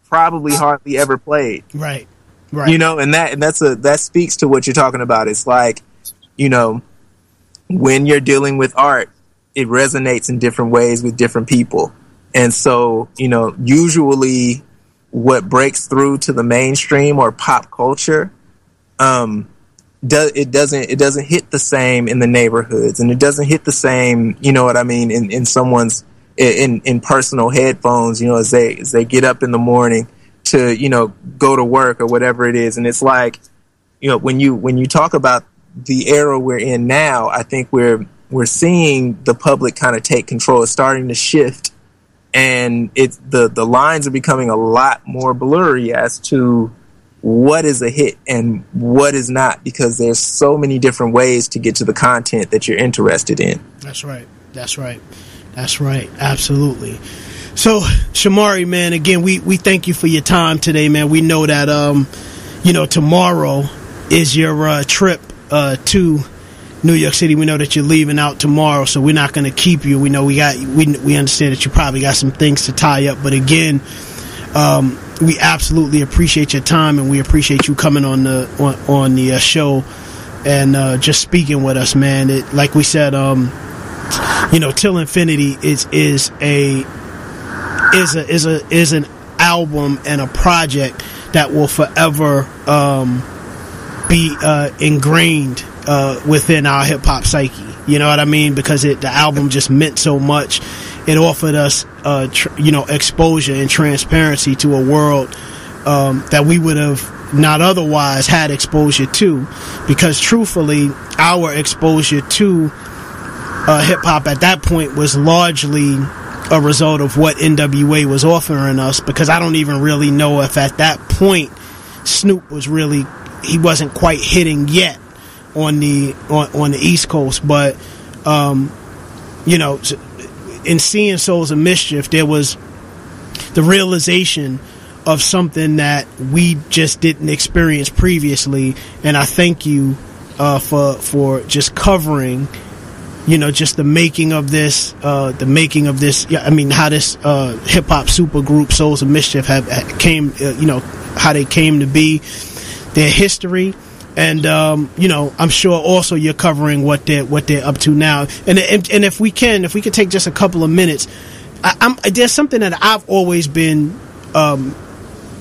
probably hardly ever played. Right. Right. You know, and that and that's a that speaks to what you're talking about. It's like, you know, when you're dealing with art, it resonates in different ways with different people. And so, you know, usually what breaks through to the mainstream or pop culture, um, does it doesn't it doesn't hit the same in the neighborhoods and it doesn't hit the same you know what i mean in, in someone's in in personal headphones you know as they as they get up in the morning to you know go to work or whatever it is and it's like you know when you when you talk about the era we're in now i think we're we're seeing the public kind of take control it's starting to shift and it's the the lines are becoming a lot more blurry as to what is a hit and what is not because there's so many different ways to get to the content that you're interested in That's right. That's right. That's right. Absolutely. So, Shamari, man, again, we, we thank you for your time today, man. We know that, um, you know, tomorrow is your uh, trip uh, to New York City. We know that you're leaving out tomorrow, so we're not going to keep you. We know we got we we understand that you probably got some things to tie up, but again, um, we absolutely appreciate your time and we appreciate you coming on the on, on the uh, show and uh, just speaking with us, man. It, like we said, um, you know, Till Infinity is is a is a is a is an album and a project that will forever um, be uh, ingrained uh, within our hip hop psyche. You know what I mean? Because it the album just meant so much. It offered us, uh, tr- you know, exposure and transparency to a world um, that we would have not otherwise had exposure to. Because truthfully, our exposure to uh, hip hop at that point was largely a result of what NWA was offering us. Because I don't even really know if at that point Snoop was really he wasn't quite hitting yet on the on, on the East Coast, but um, you know, in seeing Souls of Mischief, there was the realization of something that we just didn't experience previously, and I thank you uh, for for just covering. You know, just the making of this, uh, the making of this. Yeah, I mean, how this uh, hip hop super group Souls of Mischief have came. Uh, you know, how they came to be, their history, and um, you know, I'm sure also you're covering what they're what they're up to now. And and, and if we can, if we could take just a couple of minutes, I, there's something that I've always been um,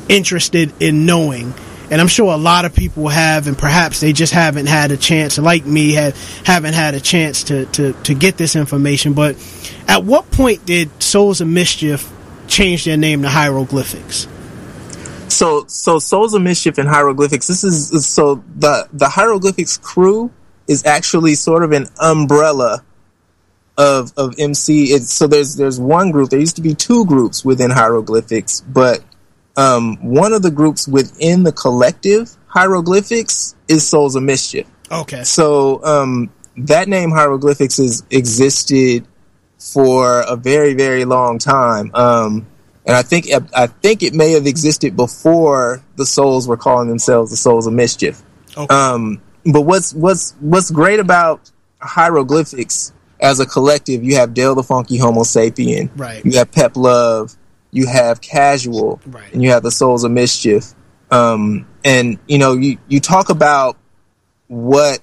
interested in knowing. And I'm sure a lot of people have, and perhaps they just haven't had a chance, like me, have haven't had a chance to, to, to get this information. But at what point did Souls of Mischief change their name to Hieroglyphics? So, so Souls of Mischief and Hieroglyphics. This is so the the Hieroglyphics crew is actually sort of an umbrella of of MC. It's, so there's there's one group. There used to be two groups within Hieroglyphics, but um, one of the groups within the collective Hieroglyphics is Souls of Mischief. Okay. So um, that name Hieroglyphics has existed for a very very long time. Um, and I think I think it may have existed before the souls were calling themselves the souls of mischief. Okay. Um, but what's what's what's great about hieroglyphics as a collective? You have Del the Funky Homosapien, Right. You have Pep Love, you have Casual, Right. and you have the Souls of Mischief. Um, and you know, you you talk about what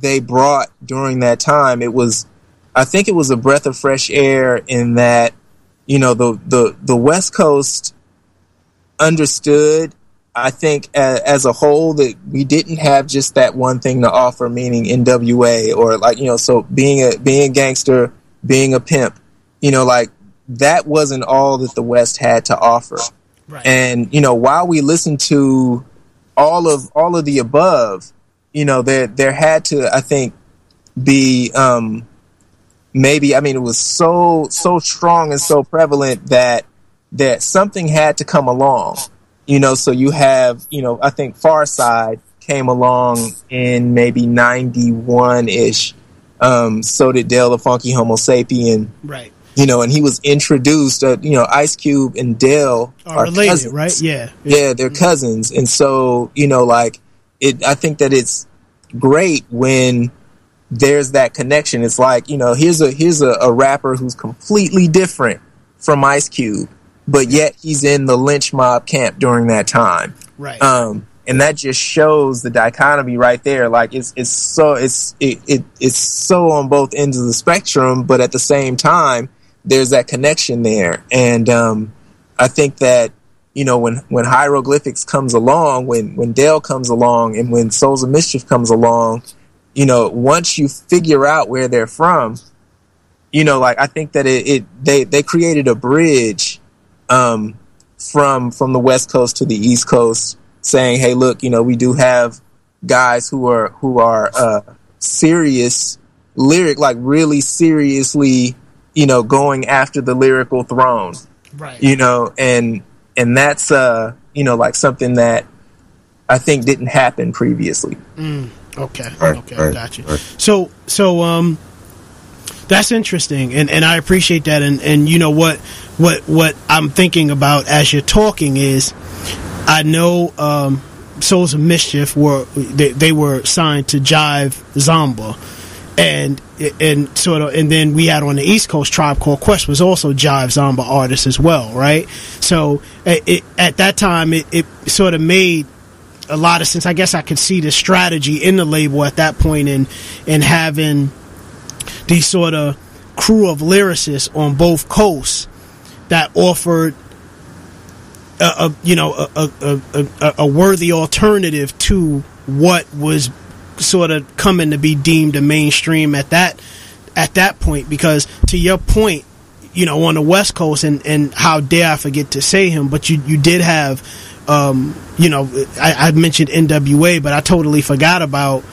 they brought during that time. It was, I think, it was a breath of fresh air in that you know the the the West Coast understood. I think as, as a whole that we didn't have just that one thing to offer, meaning NWA or like you know, so being a being a gangster, being a pimp, you know, like that wasn't all that the West had to offer. And you know, while we listened to all of all of the above, you know, there there had to, I think, be um, maybe I mean it was so so strong and so prevalent that that something had to come along. You know, so you have, you know, I think Pharcyde came along in maybe ninety one ish. Um, so did Del the Funky Homosapien. Right. You know, and he was introduced. Uh, you know, Ice Cube and Del Are related, cousins. right? Yeah. Yeah, they're cousins, and so you know, like it. I think that it's great when there's that connection. It's like you know, here's a here's a, a rapper who's completely different from Ice Cube, but yet he's in the Lench Mob camp during that time. Right. Um, and that just shows the dichotomy right there. Like it's it's so it's it, it it's so on both ends of the spectrum, but at the same time, there's that connection there. And um, I think that you know when when hieroglyphics comes along, when when Del comes along, and when Souls of Mischief comes along, you know once you figure out where they're from, you know like I think that it, it they they created a bridge um, from from the West Coast to the East Coast, saying, "Hey, look, you know, we do have guys who are who are uh, serious lyric, like really seriously, you know, going after the lyrical throne, right? You know, and and that's uh, you know, like something that I think didn't happen previously. Mm, okay, Right, okay, right, got you. So, so um, that's interesting, and and I appreciate that, and and you know what what what I'm thinking about as you're talking is, I know um, Souls of Mischief were they, they were signed to Jive Zomba. And and sort of and then we had on the East Coast Tribe Called Quest was also Jive Zomba artists as well, right? So it, it, at that time it, it sort of made a lot of sense. I guess I could see the strategy in the label at that point in in having these sort of crew of lyricists on both coasts that offered a, a you know a, a, a, a worthy alternative to what was sort of coming to be deemed a mainstream at that at that point because to your point you know on the west coast and and how dare i forget to say him but you you did have um you know i, I mentioned nwa but i totally forgot about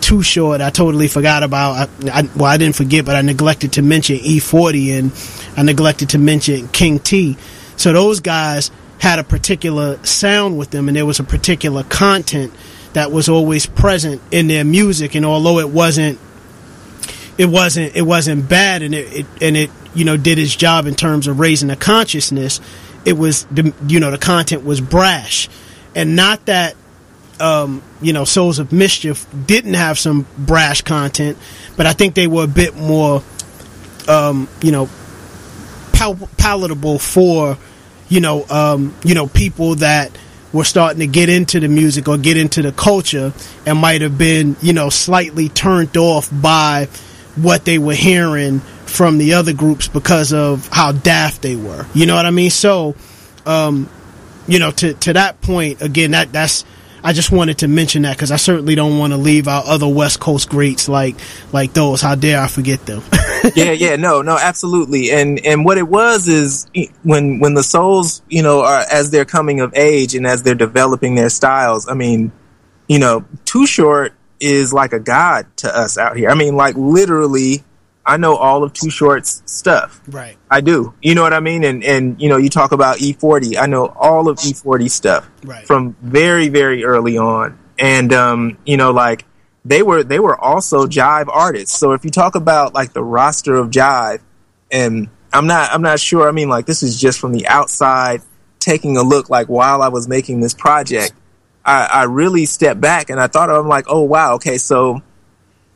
too short. I totally forgot about I, I well i didn't forget but i neglected to mention e40 and i neglected to mention king t. So those guys had a particular sound with them and there was a particular content that was always present in their music and although it wasn't it wasn't it wasn't bad and it, it and it you know did its job in terms of raising the consciousness it was the you know the content was brash. And not that um, you know souls of mischief didn't have some brash content but i think they were a bit more um, you know pal- palatable for you know um, you know people that were starting to get into the music or get into the culture and might have been you know slightly turned off by what they were hearing from the other groups because of how daft they were. You know what i mean? So um, you know to to that point again that that's I just wanted to mention that because I certainly don't want to leave out other West Coast greats like like those. How dare I forget them? yeah, yeah, no, no, absolutely. And and what it was is when when the souls, you know, are as they're coming of age and as they're developing their styles. I mean, you know, Too Short is like a god to us out here. I mean, like literally, I know all of Too Short's stuff. Right. I do. You know what I mean? And and you know, you talk about E40. I know all of E40 stuff Right. from very very early on. And um, you know, like they were they were also jive artists. So if you talk about like the roster of jive, and I'm not I'm not sure. I mean, like this is just from the outside taking a look. Like while I was making this project, I, I really stepped back and I thought I'm like, oh wow, okay, so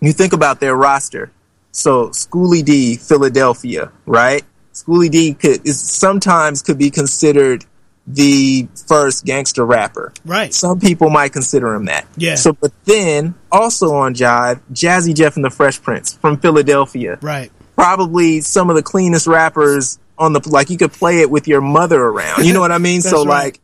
you think about their roster. So Schoolly D, Philadelphia, right? Schoolly D could is sometimes could be considered the first gangster rapper. Right. Some people might consider him that. Yeah. So, but then also on Jive, Jazzy Jeff and the Fresh Prince from Philadelphia. Right. Probably some of the cleanest rappers on the like. You could play it with your mother around. You know what I mean? so right. like,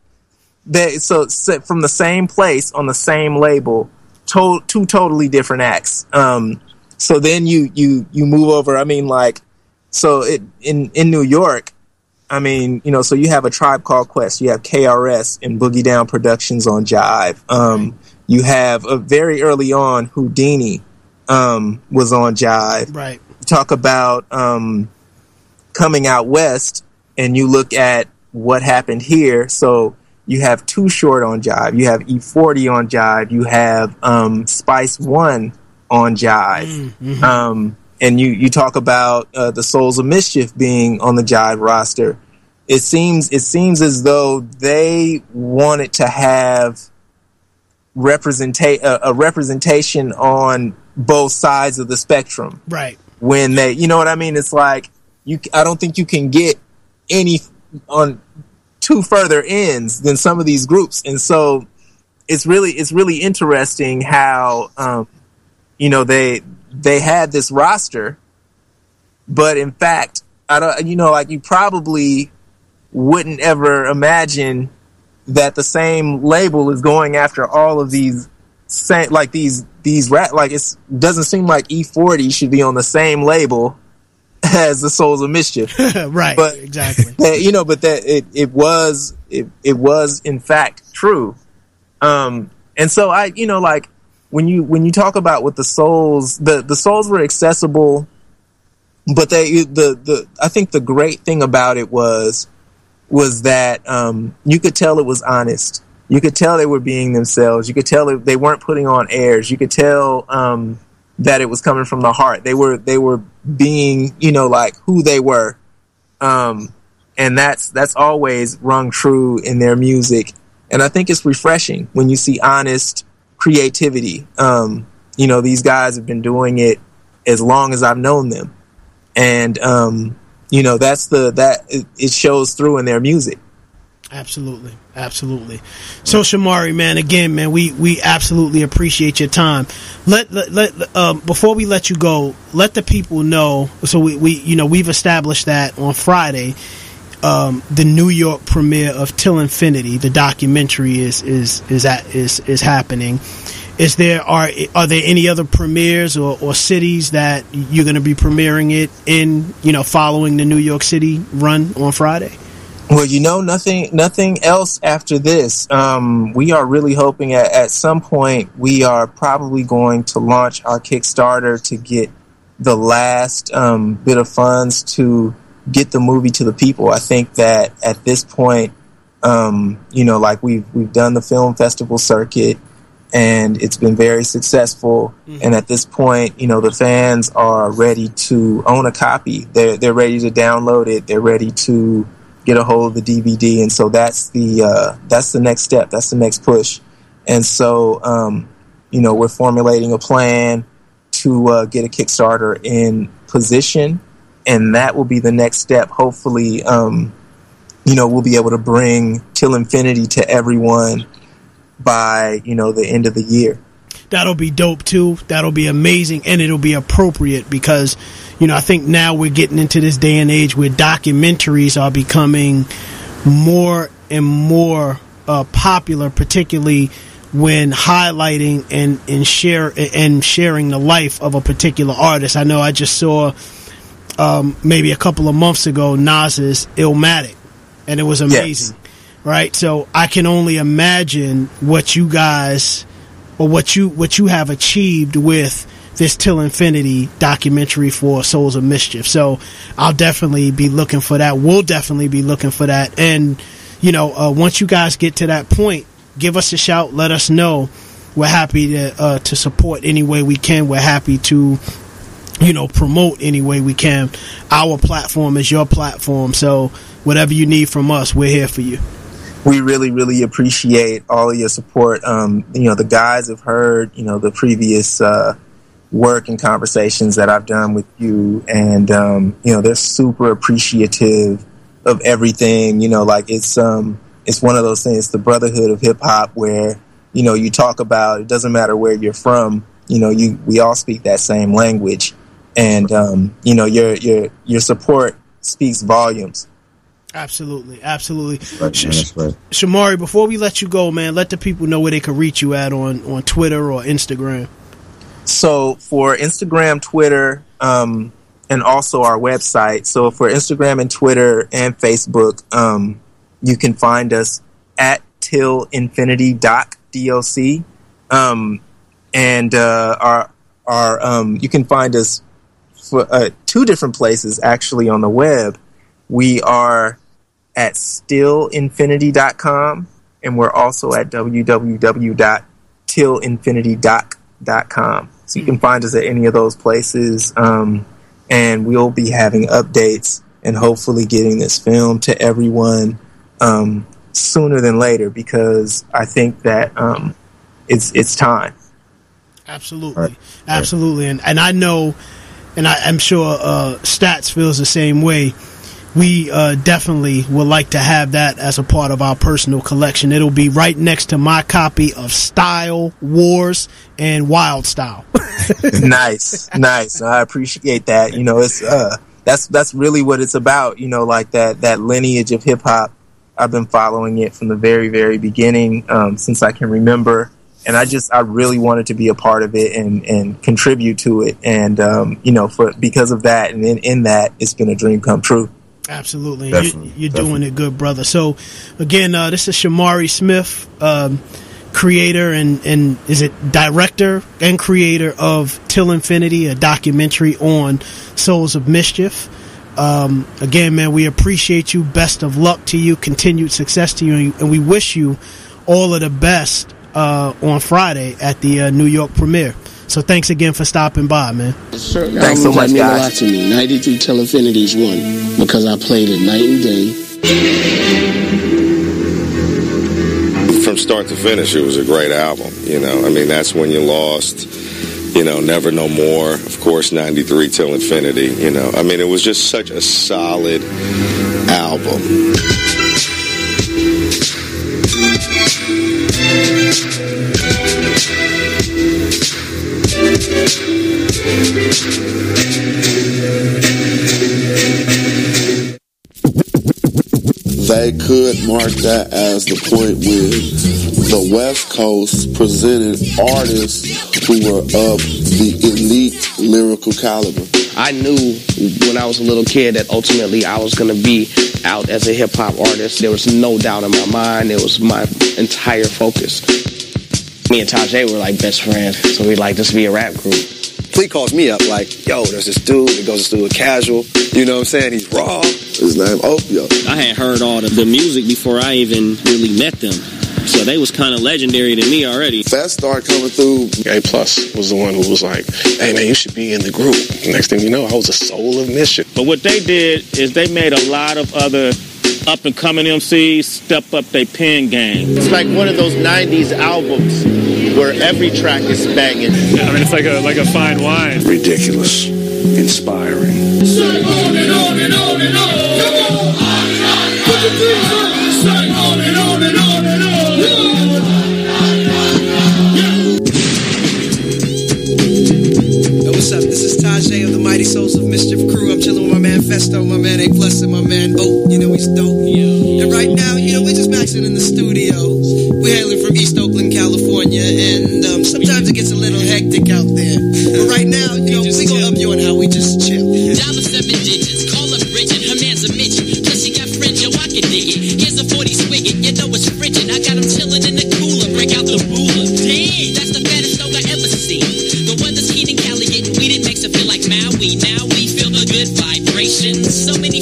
that. so, so from the same place on the same label, to, two totally different acts. Um, so then you you you move over. I mean, like, so it in in New York. I mean, you know, so you have a tribe called Quest. You have KRS and Boogie Down Productions on Jive. Um, you have uh, very early on Whodini um, was on Jive. Right. Talk about um, coming out west, and you look at what happened here. So you have Too Short on Jive. You have E40 on Jive. You have um, Spice One on Jive. Um, and you, you talk about uh, the Souls of Mischief being on the Jive roster. It seems it seems as though they wanted to have representa- a, a representation on both sides of the spectrum Right. when they you know what I mean it's like you I don't think you can get any on two further ends than some of these groups and so it's really it's really interesting how um you know they they had this roster but in fact I don't you know like you probably wouldn't ever imagine that the same label is going after all of these same like these these rat like it doesn't seem like E40 should be on the same label as the Souls of Mischief. right. But exactly. that, you know, but that it, it was it, it was in fact true. Um, and so I, you know, like when you when you talk about what the souls, the the souls were accessible, but they the the I think the great thing about it was was that um, you could tell it was honest. You could tell they were being themselves. You could tell they weren't putting on airs. You could tell um, that it was coming from the heart. They were they were being you know like who they were, um, and that's that's always rung true in their music. And I think it's refreshing when you see honest creativity. Um, you know, these guys have been doing it as long as I've known them, and um, you know that's the that it, shows through in their music. Absolutely, absolutely. So Shamari, man, again, man, we we absolutely appreciate your time. Let let, let um, before we let you go, let the people know. So we we you know we've established that on Friday, um, the New York premiere of Till Infinity, the documentary is is is at is is happening. Is there are are there any other premieres or, or cities that you're going to be premiering it in? You know, following the New York City run on Friday. Well, you know, nothing, nothing else after this. Um, we are really hoping at, at some point we are probably going to launch our Kickstarter to get the last um, bit of funds to get the movie to the people. I think that at this point, um, you know, like we've we've done the film festival circuit, and it's been very successful. And at this point, you know, the fans are ready to own a copy. They're they're ready to download it. They're ready to get a hold of the DVD, and so that's the uh, that's the next step. That's the next push. And so, um, you know, we're formulating a plan to uh, get a Kickstarter in position, and that will be the next step. Hopefully, um, you know, we'll be able to bring Till Infinity to everyone by you know the end of the year. That'll be dope too. That'll be amazing, and it'll be appropriate because, you know, I think now we're getting into this day and age where documentaries are becoming more and more uh, popular, particularly when highlighting and and share and sharing the life of a particular artist. I know I just saw um, maybe a couple of months ago Nas's Illmatic, and it was amazing, right? So I can only imagine what you guys or what you what you have achieved with this Till Infinity documentary for Souls of Mischief. So I'll definitely be looking for that. We'll definitely be looking for that. And you know, uh, once you guys get to that point, give us a shout. Let us know. We're happy to uh, to support any way we can. We're happy to you know promote any way we can. Our platform is your platform. So whatever you need from us, we're here for you we really, really appreciate all of your support. Um, you know, the guys have heard, you know, the previous uh, work and conversations that I've done with you, and um, you know, they're super appreciative of everything. You know, like it's um, it's one of those things, the brotherhood of hip hop, where you know you talk about. It doesn't matter where you're from. You know, you we all speak that same language, and um, you know, your your your support speaks volumes. Absolutely, absolutely. Right, Sh- man, right. Shamari, before we let you go, man, let the people know where they can reach you at on, on Twitter or Instagram. So for Instagram, Twitter, um, and also our website. So for Instagram and Twitter and Facebook, um, you can find us at till infinity doc doc. Um, and uh, our our um, you can find us for uh, two different places actually on the web. We are at stillinfinity.com and we're also at www.tillinfinitydoc.com. So you can find us at any of those places. Um, and we'll be having updates and hopefully getting this film to everyone um, sooner than later because I think that um, it's it's time. Absolutely, absolutely, and and I know, and I, I'm sure uh, Stats feels the same way. We uh, definitely would like to have that as a part of our personal collection. It'll be right next to my copy of Style Wars and Wild Style. nice, nice. I appreciate that. You know, it's uh, that's that's really what it's about. You know, like that that lineage of hip hop. I've been following it from the very very beginning um, since I can remember, and I just I really wanted to be a part of it and and contribute to it, and um, you know, for because of that, and in, in that, it's been a dream come true. Absolutely, Definitely, you, you're doing it good, brother. So, again, uh, this is Shamari Smith, um, creator and and is it director and creator of Till Infinity, a documentary on Souls of Mischief. Um, again, man, we appreciate you. Best of luck to you. Continued success to you, and we wish you all of the best uh, on Friday at the uh, New York premiere. So, thanks again for stopping by, man. Certain albums that mean a lot to me. 93 Till Infinity's one because I played it night and day. From start to finish, it was a great album. You know, I mean, that's when you lost. You know, Never No More. Of course, 93 Till Infinity. You know, I mean, it was just such a solid album. They could mark that as the point where the West Coast presented artists who were of the elite lyrical caliber. I knew when I was a little kid that ultimately I was going to be out as a hip hop artist. There was no doubt in my mind. It was my entire focus. Me and Tajai were like best friends, so we like just be a rap group. Flea calls me up like, yo, there's this dude that goes to school with casual. You know what I'm saying? He's raw. His name Opio. I had heard all the, the music before I even really met them. So they was kind of legendary to me already. Fest started coming through. A Plus was the one who was like, hey man, you should be in the group. Next thing you know, I was a soul of mission. But what they did is they made a lot of other up and coming MCs step up their pen game. It's like one of those 90s albums where every track is banging. I mean, it's like a like a fine wine. Ridiculous. Inspiring. What's up? This is Tajai of the Mighty Souls of Mischief crew. I'm chilling with my man Phesto, my man A Plus, and my man Boat. You know he's dope. Yeah. And right now, you know, we're just maxing in the studio. We're hailing from East Oakland, California, and um, sometimes it gets a little hectic out there. But right good vibrations. So many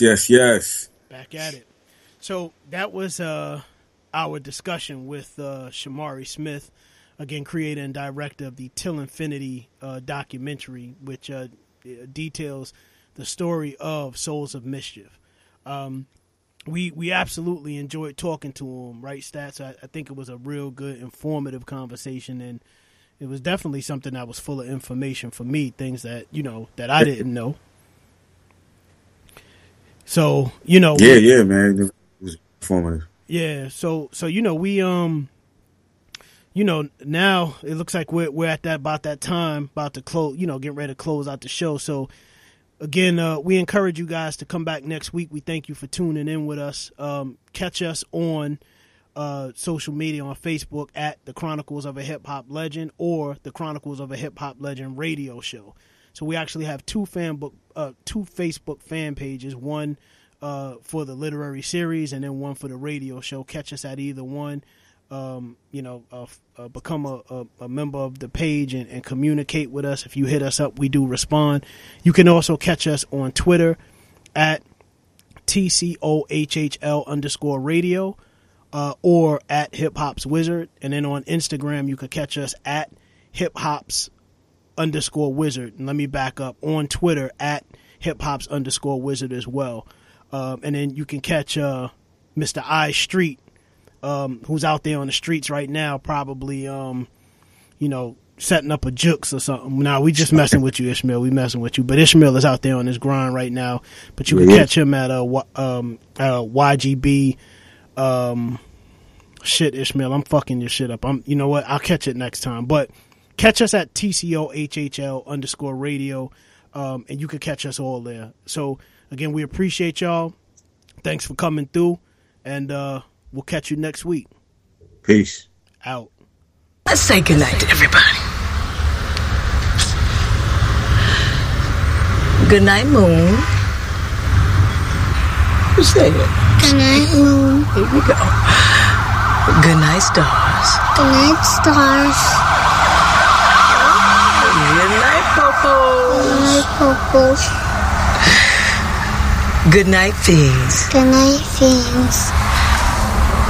Yes, yes, yes. back at it. So that was uh, our discussion with uh, Shamari Smith, again, creator and director of the Till Infinity uh, documentary, which uh, details the story of Souls of Mischief. Um, we we absolutely enjoyed talking to him, right, Stats? I, I think it was a real good, informative conversation, and it was definitely something that was full of information for me, things that you know that I didn't know. So you know, Yeah, yeah, man. It was informative. yeah, so so you know we um you know now it looks like we're we're at that about that time about to close you know getting ready to close out the show. So again, uh, we encourage you guys to come back next week. We thank you for tuning in with us. Um, catch us on uh, social media on Facebook at the Chronicles of a Hip Hop Legend or the Chronicles of a Hip Hop Legend radio show. So we actually have two fan book, uh, two Facebook fan pages. One uh, for the literary series, and then one for the radio show. Catch us at either one. Um, you know, uh, uh, become a, a, a member of the page and, and communicate with us. If you hit us up, we do respond. You can also catch us on Twitter at TCOHHL underscore radio uh, or at Hip Hop's Wizard. And then on Instagram, you could catch us at Hip Hop's underscore Wizard. And let me back up on Twitter at Hip Hop's underscore Wizard as well. Um, and then you can catch uh, Mr. I Street, um, who's out there on the streets right now, probably, um, you know, setting up a jukes or something. Now we just messing with you, Ishmael. We messing with you, but Ishmael is out there on his grind right now. But you can Yeah. catch him at uh, Y- um, uh, YGB. Um, shit, Ishmael, I'm fucking your shit up. I'm, you know what? I'll catch it next time. But catch us at TCOHHL underscore radio, um, and you can catch us all there. So again, we appreciate y'all. Thanks for coming through, and uh, we'll catch you next week. Peace. Out. Let's say goodnight to everybody. Good night, Moon. Who say it? Good night, moon. Here we go. Good night, stars. Good night, stars. Good night, Popo. Good night. Good night, fiends. Good night, fiends.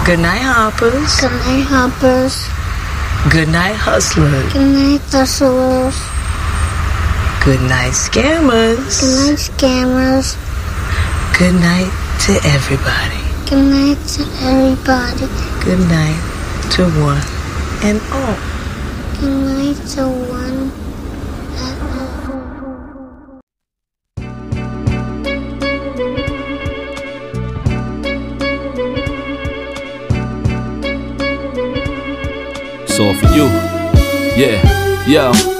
Good night, hoppers. Good night, hoppers. Good night, hustlers. Good night, hustlers. Good night, scammers. Good night, scammers. Good night to everybody. Good night to everybody. Good night to one and all. Good night to one. Soft for you. Yeah, yo.